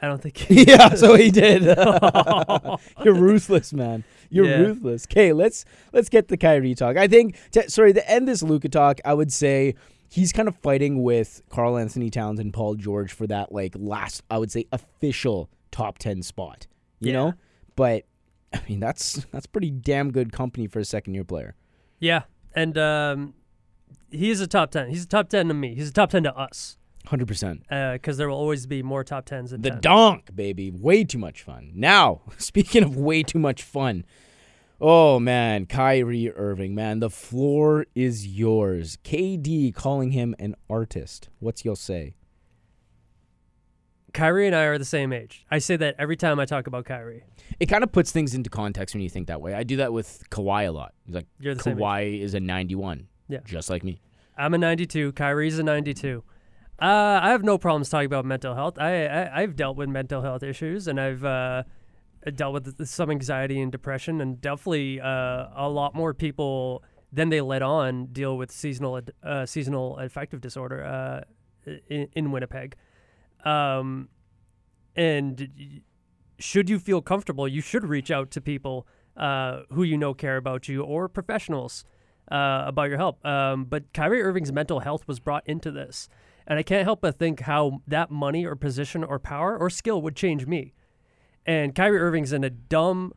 I don't think. *laughs* He yeah, so he did. *laughs* *laughs* You're ruthless, man. You're Yeah. ruthless. Okay, let's let's get the Kyrie talk. I think. T- sorry, to end this Luka talk, I would say he's kind of fighting with Karl-Anthony Towns and Paul George for that like last, I would say, official top ten spot. You Yeah. know, but I mean that's that's pretty damn good company for a second year player. Yeah, and um, he is a top ten. He's a top ten to me. He's a top ten to us Hundred percent. Uh, because there will always be more top tens than The 10. donk, baby. Way too much fun. Now, *laughs* speaking of way too much fun. Oh man, Kyrie Irving, man, the floor is yours. KD calling him an artist. What's you'll say? Kyrie and I are the same age. I say that every time I talk about Kyrie. It kind of puts things into context when you think that way. I do that with Kawhi a lot. He's like You're the same. Kawhi is a 91. Yeah. Just like me. I'm a 92. Kyrie's a 92. Uh, I have no problems talking about mental health. I, I I've dealt with mental health issues, and I've uh, dealt with some anxiety and depression, and definitely uh, a lot more people than they let on deal with seasonal uh, seasonal affective disorder uh, in, in Winnipeg. Um, and should you feel comfortable, you should reach out to people uh, who you know care about you or professionals about your help. Um, but Kyrie Irving's mental health was brought into this. And I can't help but think how that money or position or power or skill would change me. And Kyrie Irving's in a dumb,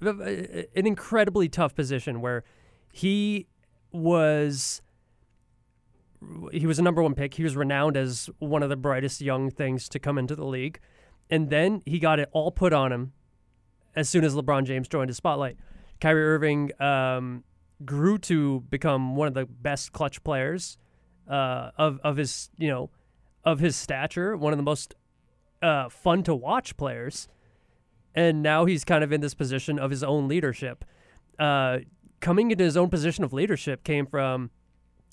an incredibly tough position where he was he was a number one pick. He was renowned as one of the brightest young things to come into the league. And then he got it all put on him as soon as LeBron James joined his spotlight. Kyrie Irving um, grew to become one of the best clutch players uh, of of his you know of his stature, one of the most uh, fun to watch players, and now he's kind of in this position of his own leadership. Uh, coming into his own position of leadership came from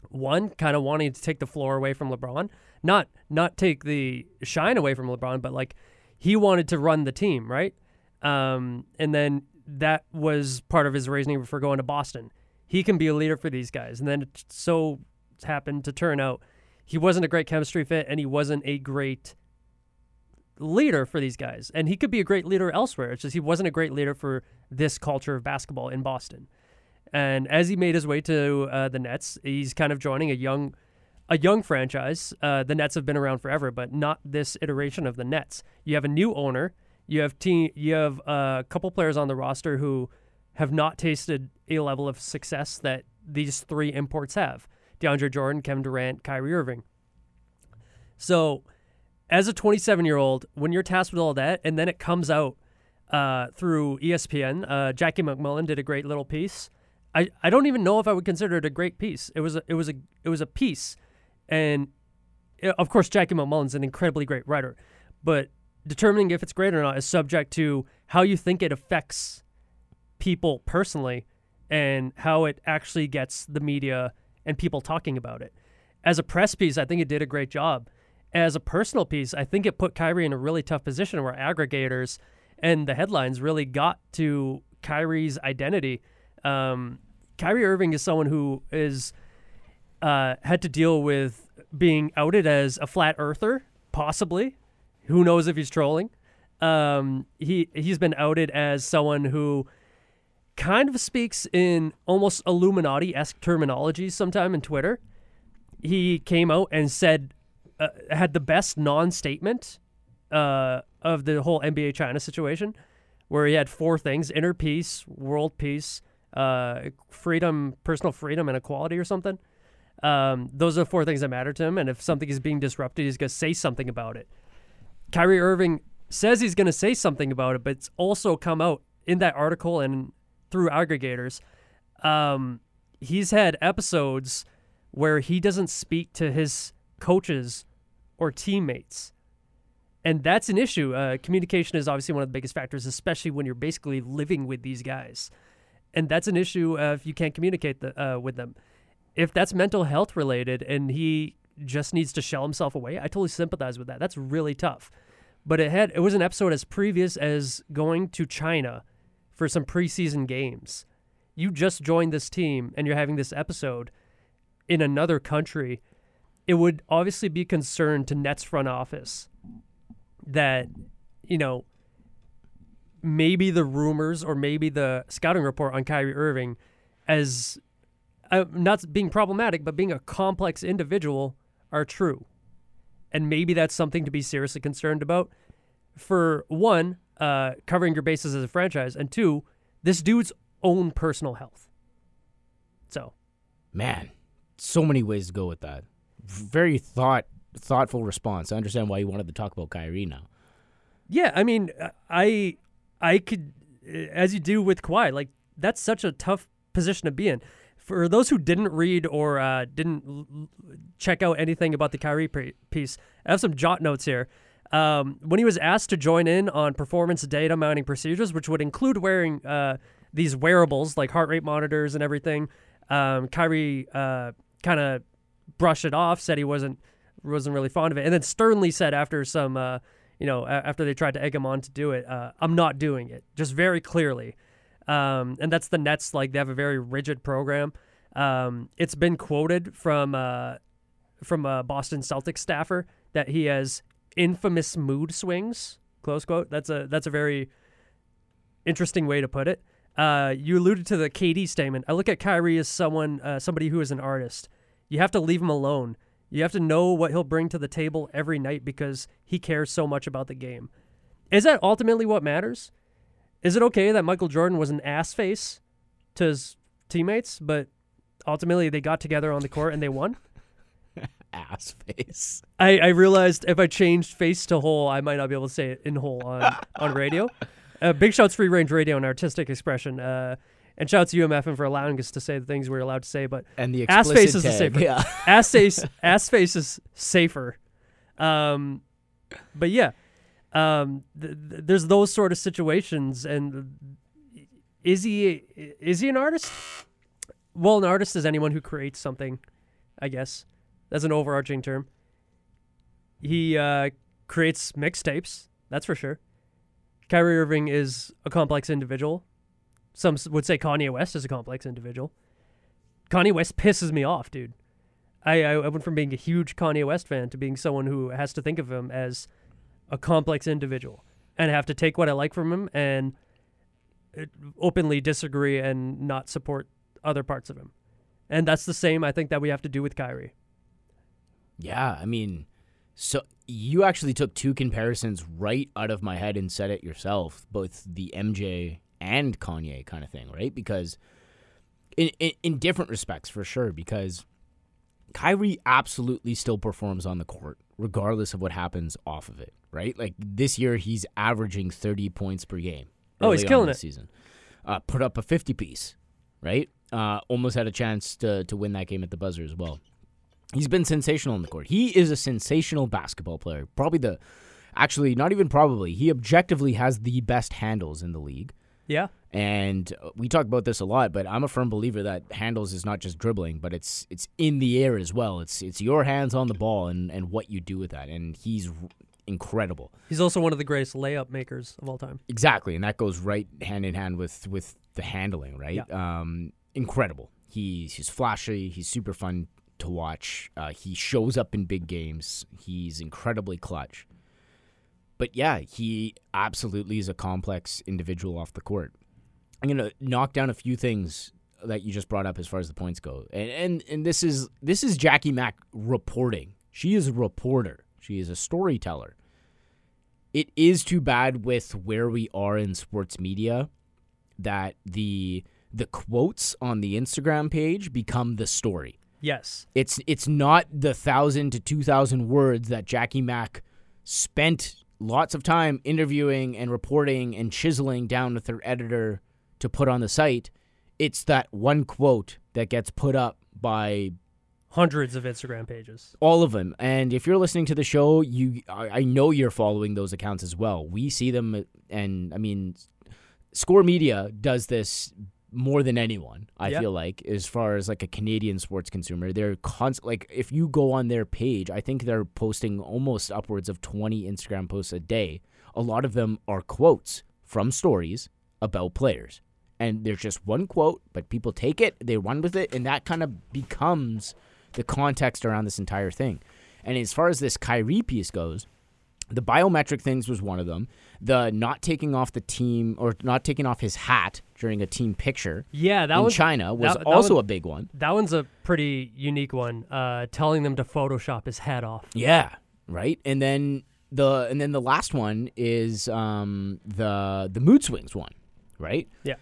one kind of wanting to take the floor away from LeBron, not not take the shine away from LeBron, but like he wanted to run the team, right? Um, and then that was part of his reasoning for going to Boston. He can be a leader for these guys, and then so happened to turn out he wasn't a great chemistry fit, and he wasn't a great leader for these guys. And he could be a great leader elsewhere. It's just he wasn't a great leader for this culture of basketball in Boston. And as he made his way to uh, the Nets, he's kind of joining a young, a young franchise. Uh, the Nets have been around forever, but not this iteration of the Nets. You have a new owner. You have team. You have a couple players on the roster who have not tasted a level of success that these three imports have: DeAndre Jordan, Kevin Durant, Kyrie Irving. So, as a 27 year old, when you're tasked with all that, and then it comes out uh, through ESPN, uh, Jackie MacMullan did a great little piece. I, I don't even know if I would consider it a great piece. It was a, it was a it was a piece, and uh, of course Jackie MacMullan's an incredibly great writer, but determining if it's great or not is subject to how you think it affects people personally and how it actually gets the media and people talking about it. As a press piece, I think it did a great job. As a personal piece, I think it put Kyrie in a really tough position where aggregators and the headlines really got to Kyrie's identity. Um, Kyrie Irving is someone who is uh, had to deal with being outed as a flat earther, possibly. Who knows if he's trolling? Um, he he's been outed as someone who kind of speaks in almost Illuminati esque terminology sometime in Twitter. He came out and said uh, had the best non statement uh, of the whole NBA China situation, where he had four things: inner peace, world peace, uh, freedom, personal freedom, and equality, or something. Um, those are the four things that matter to him. And if something is being disrupted, he's going to say something about it. Kyrie Irving says he's going to say something about it, but it's also come out in that article and through aggregators. Um, he's had episodes where he doesn't speak to his coaches or teammates. And that's an issue. Uh, communication is obviously one of the biggest factors, especially when you're basically living with these guys. And that's an issue uh, if you can't communicate the, uh, with them. If that's mental health related and he just needs to shell himself away, I totally sympathize with that. That's really tough. But it had it was an episode as previous as going to China for some preseason games. You just joined this team and you're having this episode in another country. It would obviously be concerned to Nets front office that you know maybe the rumors or maybe the scouting report on Kyrie Irving as uh, not being problematic, but being a complex individual are true. And maybe that's something to be seriously concerned about. For one, uh, covering your bases as a franchise, and two, this dude's own personal health. So, Man, so many ways to go with that. Very thought thoughtful response. I understand why you wanted to talk about Kyrie now. yeah, I mean, uh, I I could, uh, as you do with Kawhi, like that's such a tough position to be in. For those who didn't read or uh, didn't l- l- check out anything about the Kyrie pre- piece, I have some jot notes here. Um, when he was asked to join in on performance data mining procedures, which would include wearing uh, these wearables like heart rate monitors and everything, um, Kyrie uh, kind of brushed it off, said he wasn't wasn't really fond of it, and then sternly said after some, uh, you know, after they tried to egg him on to do it, uh, "I'm not doing it," just very clearly. Um, and that's the Nets. Like they have a very rigid program. Um, it's been quoted from uh, from a Boston Celtics staffer that he has infamous mood swings. Close quote. That's a that's a very interesting way to put it. Uh, you alluded to the KD statement. I look at Kyrie as someone, uh, somebody who is an artist. You have to leave him alone. You have to know what he'll bring to the table every night because he cares so much about the game. Is that ultimately what matters? Is it okay that Michael Jordan was an ass face to his teammates, but ultimately they got together on the court and they won? Ass *laughs* face. I, I realized if I changed face to whole, I might not be able to say it in whole on, on radio. *laughs* Uh, big shouts free range radio and artistic expression. Uh, and shouts to UMFM for allowing us to say the things we're allowed to say. But And the ass face is safer. Yeah. *laughs* ass face ass face is safer. Um, but yeah, um, th- th- there's those sort of situations. And is he is he an artist? Well, an artist is anyone who creates something. I guess that's an overarching term. He uh, creates mixtapes. That's for sure. Kyrie Irving is a complex individual. Some would say Kanye West is a complex individual. Kanye West pisses me off, dude. I, I went from being a huge Kanye West fan to being someone who has to think of him as a complex individual and have to take what I like from him and uh, openly disagree and not support other parts of him. And that's the same I think that we have to do with Kyrie. Yeah, I mean, so you actually took two comparisons right out of my head and said it yourself, both the MJ and Kanye kind of thing, right? Because in, in in different respects, for sure, because Kyrie absolutely still performs on the court, regardless of what happens off of it, right? Like this year, he's averaging 30 points per game. Oh, he's killing this it. season. Uh, put up a 50 piece, right? Uh, almost had a chance to to win that game at the buzzer as well. He's been sensational on the court. He is a sensational basketball player. Probably the, actually, not even probably. He objectively has the best handles in the league. Yeah. And uh, we talk about this a lot, but I'm a firm believer that handles is not just dribbling, but it's it's in the air as well. It's it's your hands on the ball and, and what you do with that. And he's incredible. He's also one of the greatest layup makers of all time. Exactly, and that goes right hand in hand with with the handling, right? Um, incredible. He's he's flashy. He's super fun to watch. Uh, he shows up in big games. He's incredibly clutch. But yeah, he absolutely is a complex individual off the court. I'm gonna knock down a few things that you just brought up as far as the points go, and and, and this is this is Jackie Mack reporting. She is a reporter. She is a storyteller it is too bad with where we are in sports media that the the quotes on the Instagram page become the story. Yes. It's it's not the thousand to two thousand words that Jackie Mack spent lots of time interviewing and reporting and chiseling down with her editor to put on the site. It's that one quote that gets put up by Hundreds of Instagram pages. all of them. And if you're listening to the show, you I, I know you're following those accounts as well. We see them, uh, and I mean, Score Media does this more than anyone. I Yeah. feel like, as far as like a Canadian sports consumer, they're constant. Like if you go on their page, I think they're posting almost upwards of 20 Instagram posts a day. A lot of them are quotes from stories about players. And there's just one quote, but people take it, they run with it, and that kind of becomes the context around this entire thing. And as far as this Kyrie piece goes, the biometric things was one of them. The not taking off the team or not taking off his hat during a team picture Yeah, that in was China was that- that also one- a big one. That one's a pretty unique one. Uh, telling them to Photoshop his hat off. Yeah, right. And then the and then the last one is um, the the mood swings one, right? Yeah.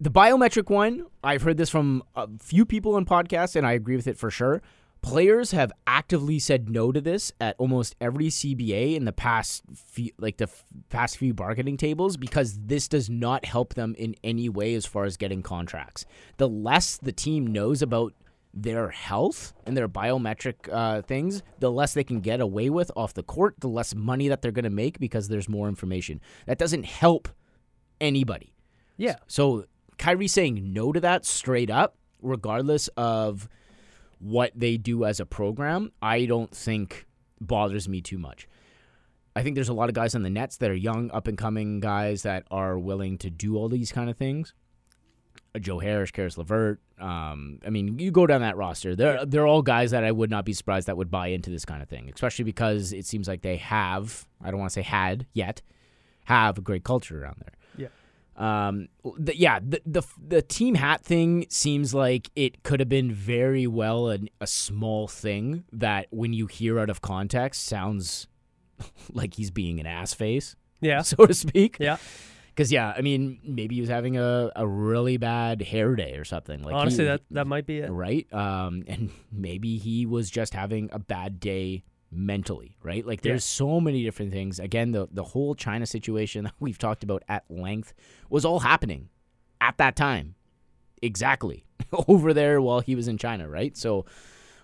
The biometric one, I've heard this from a few people on podcasts, and I agree with it for sure. Players have actively said no to this at almost every CBA in the past few, like the f- past few bargaining tables, because this does not help them in any way as far as getting contracts. The less the team knows about their health and their biometric uh, things, the less they can get away with off the court, the less money that they're going to make because there's more information. That doesn't help anybody. Yeah. So Kyrie saying no to that straight up, regardless of what they do as a program, I don't think bothers me too much. I think there's a lot of guys on the Nets that are young, up and coming guys that are willing to do all these kind of things. Uh, Joe Harris, Caris LeVert. Um, I mean, you go down that roster. They're they're all guys that I would not be surprised that would buy into this kind of thing, especially because it seems like they have. I don't want to say had yet, have a great culture around there. Um, the, yeah, the, the the team hat thing seems like it could have been very well an, a small thing that when you hear out of context sounds *laughs* like he's being an ass face, Yeah. *laughs* so to speak. Yeah. Because yeah, I mean, maybe he was having a, a really bad hair day or something. Like Honestly, he- that that might be it. right? Um, and maybe he was just having a bad day mentally, right? Like there's so many different things. Again, the the whole China situation *laughs* that we've talked about at length was all happening at that time. Exactly. *laughs* Over there while he was in China, right? So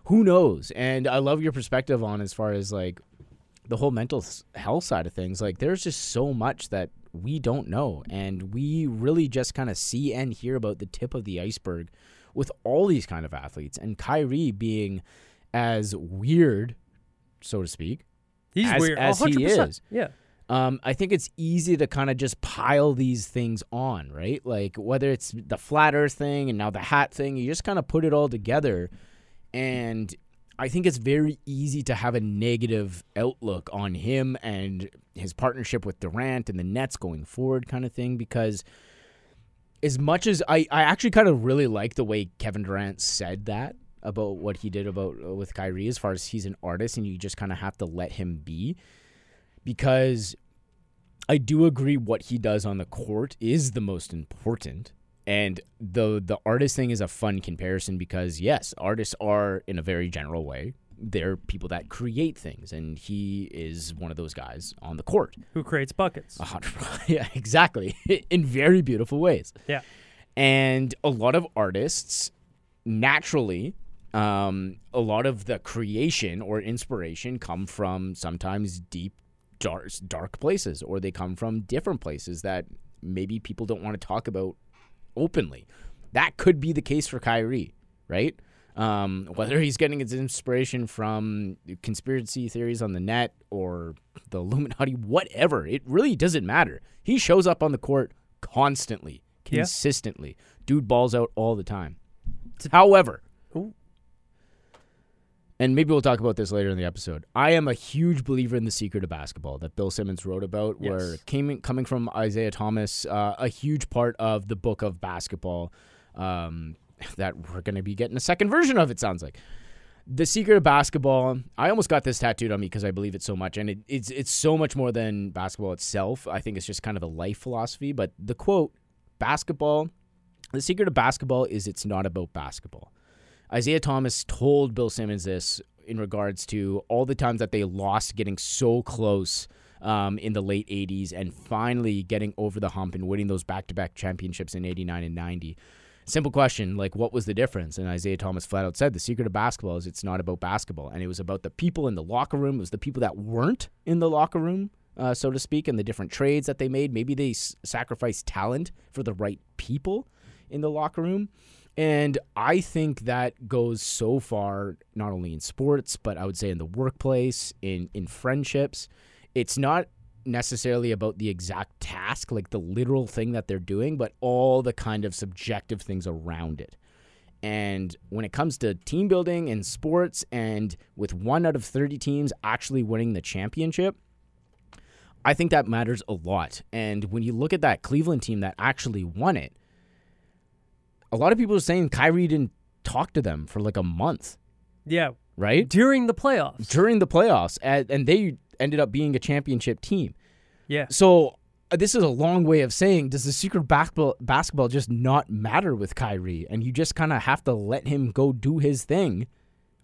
who knows? And I love your perspective on as far as like the whole mental health side of things. Like there's just so much that we don't know and we really just kind of see and hear about the tip of the iceberg with all these kind of athletes and Kyrie being as weird so to speak He's as, weird. as he 100%. is Yeah. um, I think it's easy to kind of just pile these things on, right? Like whether it's the flat Earth thing and now the hat thing, you just kind of put it all together, and I think it's very easy to have a negative outlook on him and his partnership with Durant and the Nets going forward, kind of thing. Because as much as I, I actually kind of really like the way Kevin Durant said that about what he did about uh, with Kyrie, as far as he's an artist and you just kind of have to let him be because I do agree what he does on the court is the most important. And the the artist thing is a fun comparison because yes, artists are in a very general way. They're people that create things, and he is one of those guys on the court. Who creates buckets? *laughs* Yeah, exactly. *laughs* in very beautiful ways. Yeah. And a lot of artists, naturally, um, a lot of the creation or inspiration come from sometimes deep, dark, dark places, or they come from different places that maybe people don't want to talk about openly. That could be the case for Kyrie, right? Um, whether he's getting his inspiration from conspiracy theories on the net or the Illuminati, whatever, it really doesn't matter. He shows up on the court constantly, Yeah. consistently. Dude balls out all the time. However. And maybe we'll talk about this later in the episode. I am a huge believer in the secret of basketball that Bill Simmons wrote about, where Yes. came coming from Isiah Thomas, uh, a huge part of the book of basketball um, that we're going to be getting a second version of. It sounds like the secret of basketball. I almost got this tattooed on me because I believe it so much, and it, it's it's so much more than basketball itself. I think it's just kind of a life philosophy. But the quote, "Basketball, the secret of basketball is it's not about basketball." Isiah Thomas told Bill Simmons this in regards to all the times that they lost getting so close um, in the late 80s and finally getting over the hump and winning those back to back championships in 89 and 90. Simple question, like, what was the difference? And Isiah Thomas flat out said the secret of basketball is it's not about basketball. And it was about the people in the locker room, it was the people that weren't in the locker room. Uh, so to speak, and the different trades that they made. Maybe they s- sacrificed talent for the right people in the locker room. And I think that goes so far, not only in sports, but I would say in the workplace, in, in friendships. It's not necessarily about the exact task, like the literal thing that they're doing, but all the kind of subjective things around it. And when it comes to team building and sports, and with one out of 30 teams actually winning the championship, I think that matters a lot. And when you look at that Cleveland team that actually won it, a lot of people are saying Kyrie didn't talk to them for like a month, Yeah, right? during the playoffs. During the playoffs, and, and they ended up being a championship team. Yeah, So uh, this is a long way of saying, does the secret basketball basketball just not matter with Kyrie, and you just kind of have to let him go do his thing,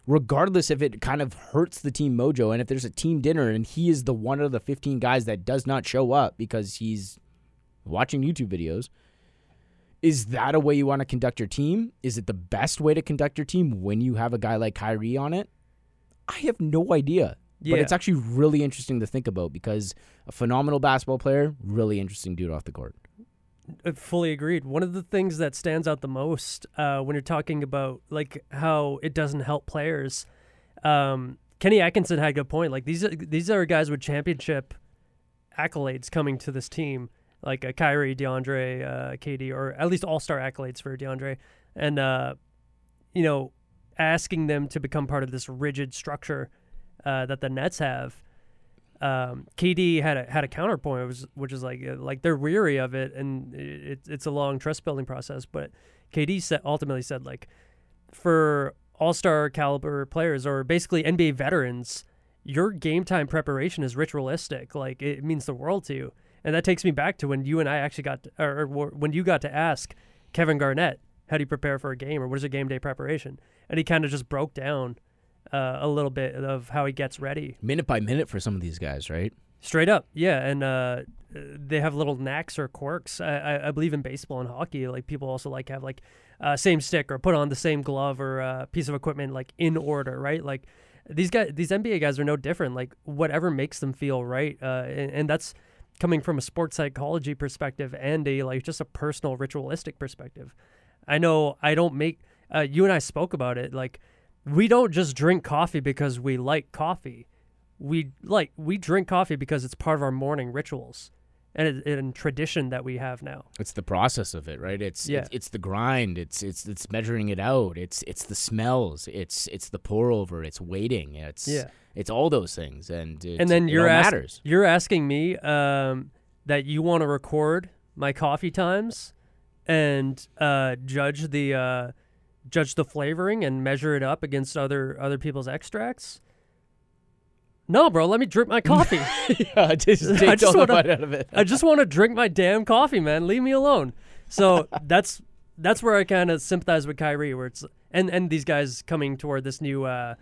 regardless if it kind of hurts the team mojo, and if there's a team dinner and he is the one of the 15 guys that does not show up because he's watching YouTube videos. Is that a way you want to conduct your team? Is it the best way to conduct your team when you have a guy like Kyrie on it? I have no idea. Yeah. But it's actually really interesting to think about because a phenomenal basketball player, really interesting dude off the court. Uh, fully agreed. One of the things that stands out the most uh, when you're talking about like how it doesn't help players, um, Kenny Atkinson had a good point. Like these are, these are guys with championship accolades coming to this team, like uh, Kyrie, DeAndre, uh, KD, or at least All Star accolades for DeAndre, and uh, you know, asking them to become part of this rigid structure uh, that the Nets have. Um, KD had a had a counterpoint, which, which is like uh, like they're weary of it, and it, it's a long trust building process. But KD said ultimately said like for all star caliber players or basically NBA veterans, your game time preparation is ritualistic. Like it means the world to you, and that takes me back to when you and I actually got to, or, or when you got to ask Kevin Garnett how do you prepare for a game or what is a game day preparation, and he kind of just broke down uh, a little bit of how he gets ready Minute by minute for some of these guys, right? Straight up, yeah, and uh, they have little knacks or quirks. I, I, I believe in baseball and hockey, like people also like have like uh, same stick or put on the same glove or uh, piece of equipment like in order, right? Like these guys, these NBA guys are no different. Like whatever makes them feel right, uh, and, and that's coming from a sports psychology perspective and a like just a personal ritualistic perspective. I know I don't make. Uh, you and I spoke about it. Like we don't just drink coffee because we like coffee we like we drink coffee because it's part of our morning rituals and it, and tradition that we have now. It's the process of it, right? It's, Yeah. it's it's the grind. It's it's it's measuring it out. It's it's the smells. It's it's the pour over. It's waiting. It's Yeah. It's all those things, and and then you're ask- matters. you're asking me um, that you want to record my coffee times and uh, judge the uh, judge the flavoring and measure it up against other other people's extracts. No, bro, let me drink my coffee. *laughs* yeah, just *laughs* I take just wanna- out of it. I just want to drink my damn coffee, man. Leave me alone. So *laughs* that's that's where I kind of sympathize with Kyrie, where it's and and these guys coming toward this new uh,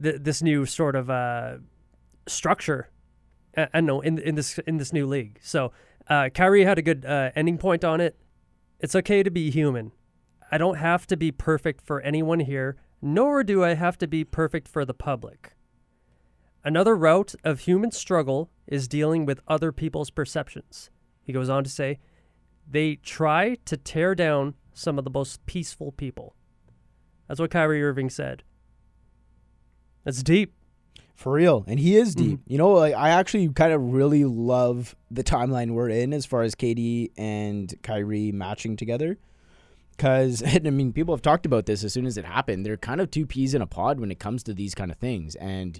th- this new sort of uh, structure. I, I know in in this in this new league. So uh, Kyrie had a good uh, ending point on it. It's okay to be human. I don't have to be perfect for anyone here, nor do I have to be perfect for the public. Another route of human struggle is dealing with other people's perceptions. He goes on to say, they try to tear down some of the most peaceful people. That's what Kyrie Irving said. That's deep. For real, and he is deep. Mm-hmm. You know, like, I actually kind of really love the timeline we're in as far as KD and Kyrie matching together. Because *laughs* I mean, people have talked about this as soon as it happened. They're kind of two peas in a pod when it comes to these kind of things, and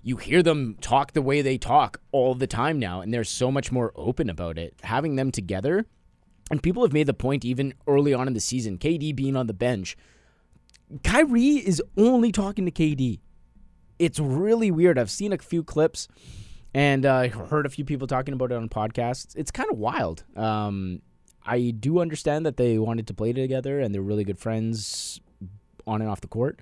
you hear them talk the way they talk all the time now, and they're so much more open about it. Having them together, and people have made the point even early on in the season, KD being on the bench, Kyrie is only talking to KD it's really weird. I've seen a few clips and uh, heard a few people talking about it on podcasts. It's kind of wild. Um, I do understand that they wanted to play together and they're really good friends on and off the court.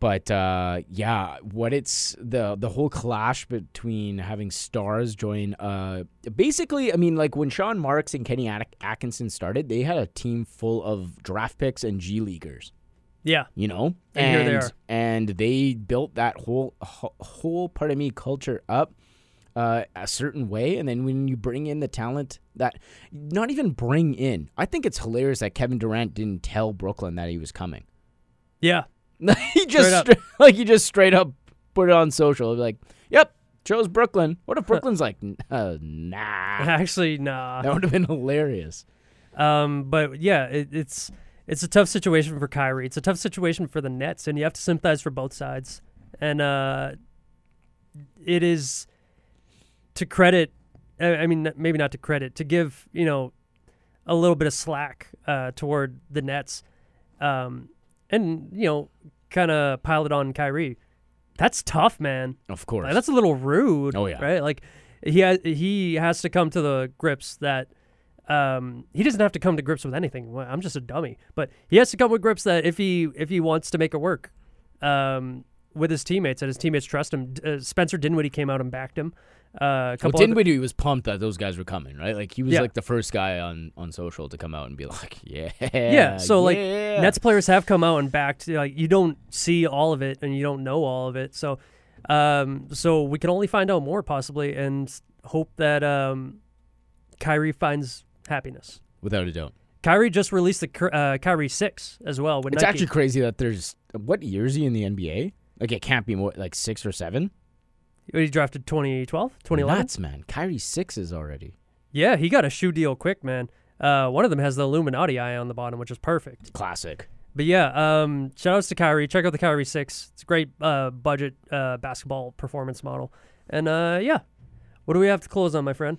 But uh, yeah, what it's the the whole clash between having stars join. Uh, basically, I mean, like when Sean Marks and Kenny Atkinson started, they had a team full of draft picks and G leaguers Yeah. you know And here they are. and they built that whole whole part of me culture up uh, a certain way and then when you bring in the talent that not even bring in i think it's hilarious that kevin durant didn't tell brooklyn that he was coming Yeah. *laughs* he just Straight stra- like he just straight up put it on social like yep chose brooklyn what if *laughs* brooklyn's like uh, nah Actually, nah. that would have been hilarious Um, but yeah, it, it's it's a tough situation for Kyrie. It's a tough situation for the Nets, and you have to sympathize for both sides. And uh, it is to credit, I mean, maybe not to credit, to give you know a little bit of slack uh, toward the Nets, um, and you know, kind of pile it on Kyrie. That's tough, man. Of course. Like, that's a little rude. Oh, yeah. right. Like he has he has to come to the grips that um, he doesn't have to come to grips with anything. I'm just a dummy, but he has to come with grips that if he if he wants to make it work um, with his teammates, and his teammates trust him. Uh, Spencer Dinwiddie came out and backed him. Uh, a well, couple other- Dinwiddie was pumped that those guys were coming, right? Like he was Yeah. like the first guy on on social to come out and be like, *laughs* "Yeah, yeah. So like yeah." Nets players have come out and backed. Like you don't see all of it and you don't know all of it. So, um, so we can only find out more possibly and hope that um, Kyrie finds happiness. without a doubt. Kyrie just released the uh, Kyrie six as well. It's Nike. actually crazy that there's what year is he in the NBA? Like it can't be more like six or seven. he drafted 2012, 2011. Nuts, man. Kyrie sixes already. Yeah, he got a shoe deal quick, man. Uh, one of them has the Illuminati eye on the bottom, which is perfect. Classic. But yeah, um, shout outs to Kyrie. Check out the Kyrie Six. It's a great uh, budget uh, basketball performance model. And uh, yeah, what do we have to close on, my friend?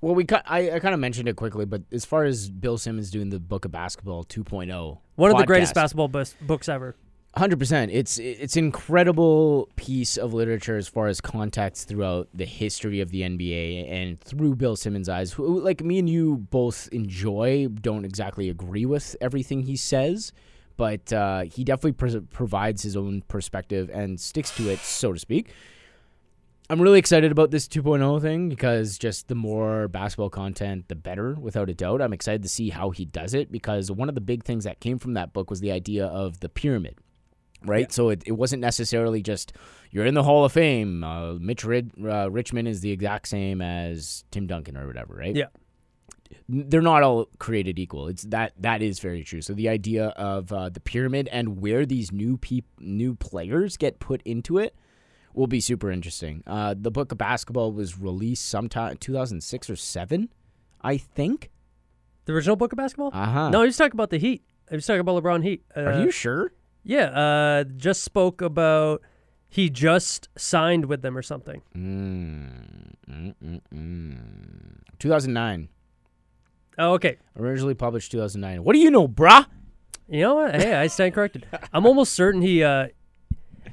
Well, we I, I kind of mentioned it quickly, but as far as Bill Simmons doing the Book of Basketball 2.0, One of the greatest basketball bus- books ever. Hundred percent. It's it's an incredible piece of literature as far as context throughout the history of the NBA and through Bill Simmons' eyes. Who, like me and you both enjoy, don't exactly agree with everything he says, but uh, he definitely provides his own perspective and sticks to it, so to speak. I'm really excited about this 2.0 thing because just the more basketball content, the better, without a doubt. I'm excited to see how he does it because one of the big things that came from that book was the idea of the pyramid, right? So it, it wasn't necessarily just you're in the Hall of Fame. Uh, Mitch Rid- uh, Richmond is the exact same as Tim Duncan or whatever, right? Yeah. they're not all created equal. It's that that is very true. So the idea of uh, the pyramid and where these new peop- new players get put into it will be super interesting. Uh, the book of basketball was released sometime 2006 or seven, I think. The original book of basketball? Uh-huh. No, he was talking about the Heat. He was talking about LeBron Heat. Uh, Are you sure? Yeah, uh, just spoke about he just signed with them or something. Mm, mm, mm, mm. 2009. Oh, okay. Originally published 2009. What do you know, bruh? You know what? Hey, I stand corrected. I'm almost certain he. Uh,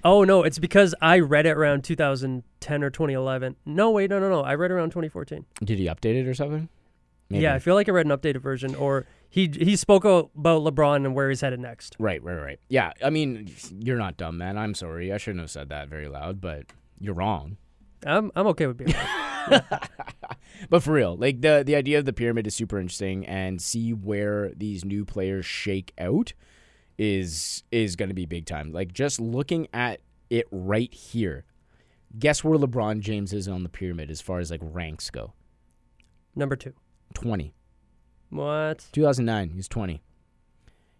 oh no, it's because I read it around 2010 or 2011. No, wait, no, no, no. I read it around 2014. Did he update it or something? Maybe. Yeah, I feel like I read an updated version, or he he spoke about LeBron and where he's headed next. Right, right, right. Yeah, I mean, you're not dumb, man. I'm sorry. I shouldn't have said that very loud, but you're wrong. I'm I'm okay with being. wrong. *laughs* But for real, like the the idea of the pyramid is super interesting, and see where these new players shake out is is going to be big time. Like just looking at it right here, guess where LeBron James is on the pyramid as far as like ranks go? Number two. Twenty. What? 2009, He's twenty.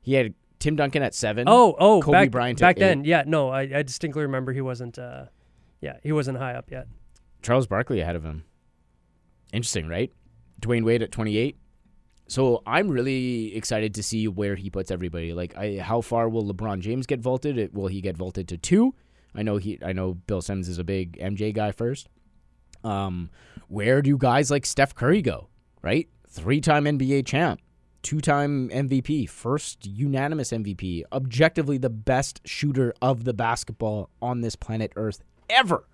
He had Tim Duncan at seven. Oh, oh, Kobe back, Bryant at back eight. then. Yeah, no, I, I distinctly remember he wasn't. Uh, yeah, he wasn't high up yet. Charles Barkley ahead of him. Interesting, right? Dwyane Wade at 28. So I'm really excited to see where he puts everybody. Like, I, how far will LeBron James get vaulted? Will he get vaulted to two? I know he. I know Bill Simmons is a big MJ guy first. Um, where do guys like Steph Curry go? Right, three-time NBA champ, two-time MVP, first unanimous MVP, objectively the best shooter of the basketball on this planet Earth ever.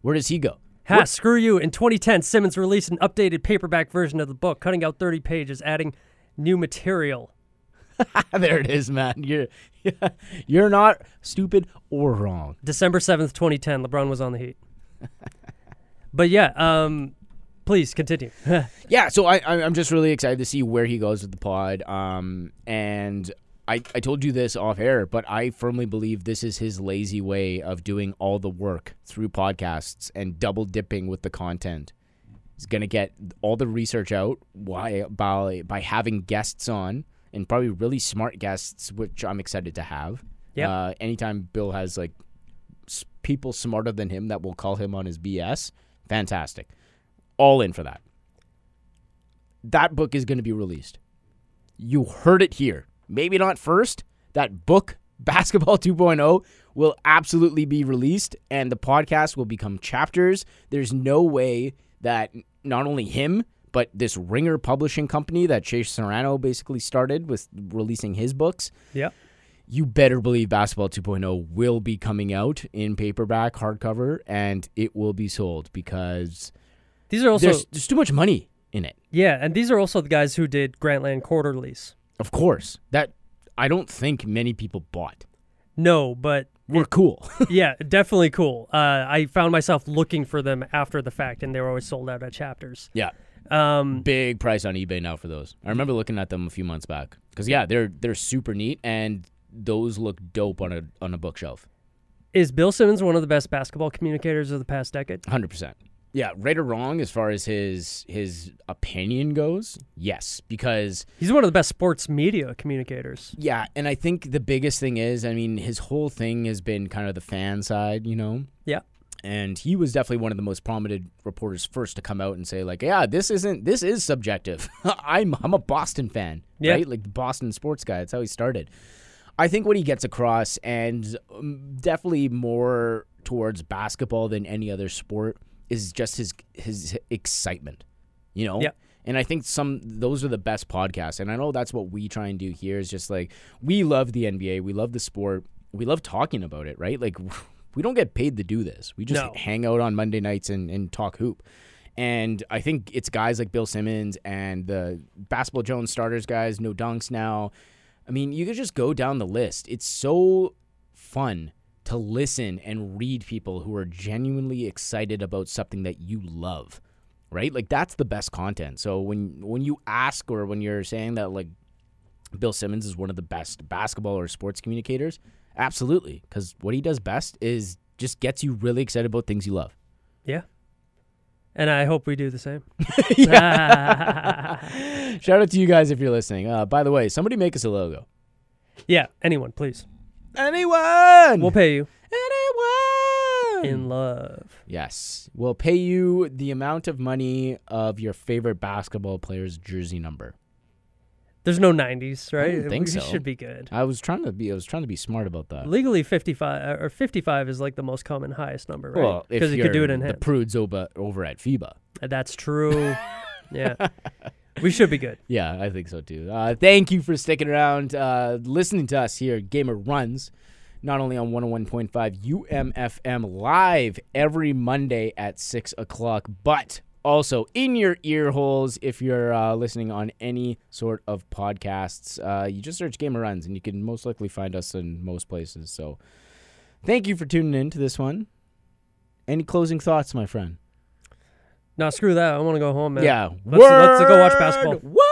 Where does he go? Ha, screw you. In 2010, Simmons released an updated paperback version of the book, cutting out 30 pages, adding new material. *laughs* there it is, man. You're *laughs* you're not stupid or wrong. December 7th, 2010, LeBron was on the Heat. but yeah, um, please continue. *laughs* Yeah, so I I- I'm just really excited to see where he goes with the pod. Um, and I I told you this off air, but I firmly believe this is his lazy way of doing all the work through podcasts and double dipping with the content. He's gonna get all the research out why by by having guests on and probably really smart guests, which I'm excited to have. Yep. Uh, anytime Bill has like people smarter than him that will call him on his BS, fantastic. All in for that. That book is going to be released. You heard it here. Maybe not first. That book *laughs* Basketball 2.0 will absolutely be released and the podcast will become chapters. There's no way that not only him, but this Ringer publishing company that Shea Serrano basically started with releasing his books, Yeah. you better believe Basketball 2.0 will be coming out in paperback, hardcover, and it will be sold because These are also there's, there's too much money in it. yeah, and these are also the guys who did Grantland Quarterlies. Of course. That I don't think many people bought. No, but We're cool. *laughs* yeah, definitely cool. Uh, I found myself looking for them after the fact, and they were always sold out at Chapters. yeah. Um, Big price on eBay now for those. I remember looking at them a few months back. Cuz yeah, they're they're super neat and those look dope on a on a bookshelf. is Bill Simmons one of the best basketball communicators of the past decade? 100%. Yeah, right or wrong as far as his his opinion goes? Yes, because He's one of the best sports media communicators. Yeah, and I think the biggest thing is, I mean, his whole thing has been kind of the fan side, you know. Yeah. And he was definitely one of the most prominent reporters first to come out and say, like, yeah, this isn't this is subjective. *laughs* I'm I'm a Boston fan, Yeah. right? Like the Boston sports guy. That's how he started. I think what he gets across, and um, definitely more towards basketball than any other sport, is just his his excitement. You know. Yeah. And I think some those are the best podcasts. And I know that's what we try and do here is just like we love the NBA, we love the sport, we love talking about it, right? Like *laughs* we don't get paid to do this. We just No. hang out on Monday nights and, and talk hoop. And I think it's guys like Bill Simmons and the Basketball Jones starters guys, no dunks now. I mean, you could just go down the list. It's so fun to listen and read people who are genuinely excited about something that you love right? Like that's the best content. So when when you ask or when you're saying that like Bill Simmons is one of the best basketball or sports communicators, absolutely, because what he does best is just gets you really excited about things you love. Yeah. And I hope we do the same. *laughs* *laughs* Shout out to you guys if you're listening. Uh, by the way, somebody make us a logo. yeah, anyone, please. Anyone? We'll pay you anyone in love. Yes, we'll pay you the amount of money of your favorite basketball player's jersey number. There's no 90s, right? don't think we so. should be good. I was trying to be. I was trying to be smart about that. Legally, 55 uh, or 55 is like the most common highest number, right? Well, Because you could do it in the hand. prudes over over at FIBA. That's true. *laughs* yeah. *laughs* We should be good. Yeah, I think so too. Uh, thank you for sticking around, uh, listening to us here, Game of Runs, not only on 101.5 UMFM live every Monday at 6 o'clock, but also in your ear holes if you're uh, listening on any sort of podcasts. Uh, you just search Game of Runs and you can most likely find us in most places. So thank you for tuning in to this one. Any closing thoughts, my friend? No, screw that. I want to go home, man. Yeah. Let's, let's go watch basketball. Word!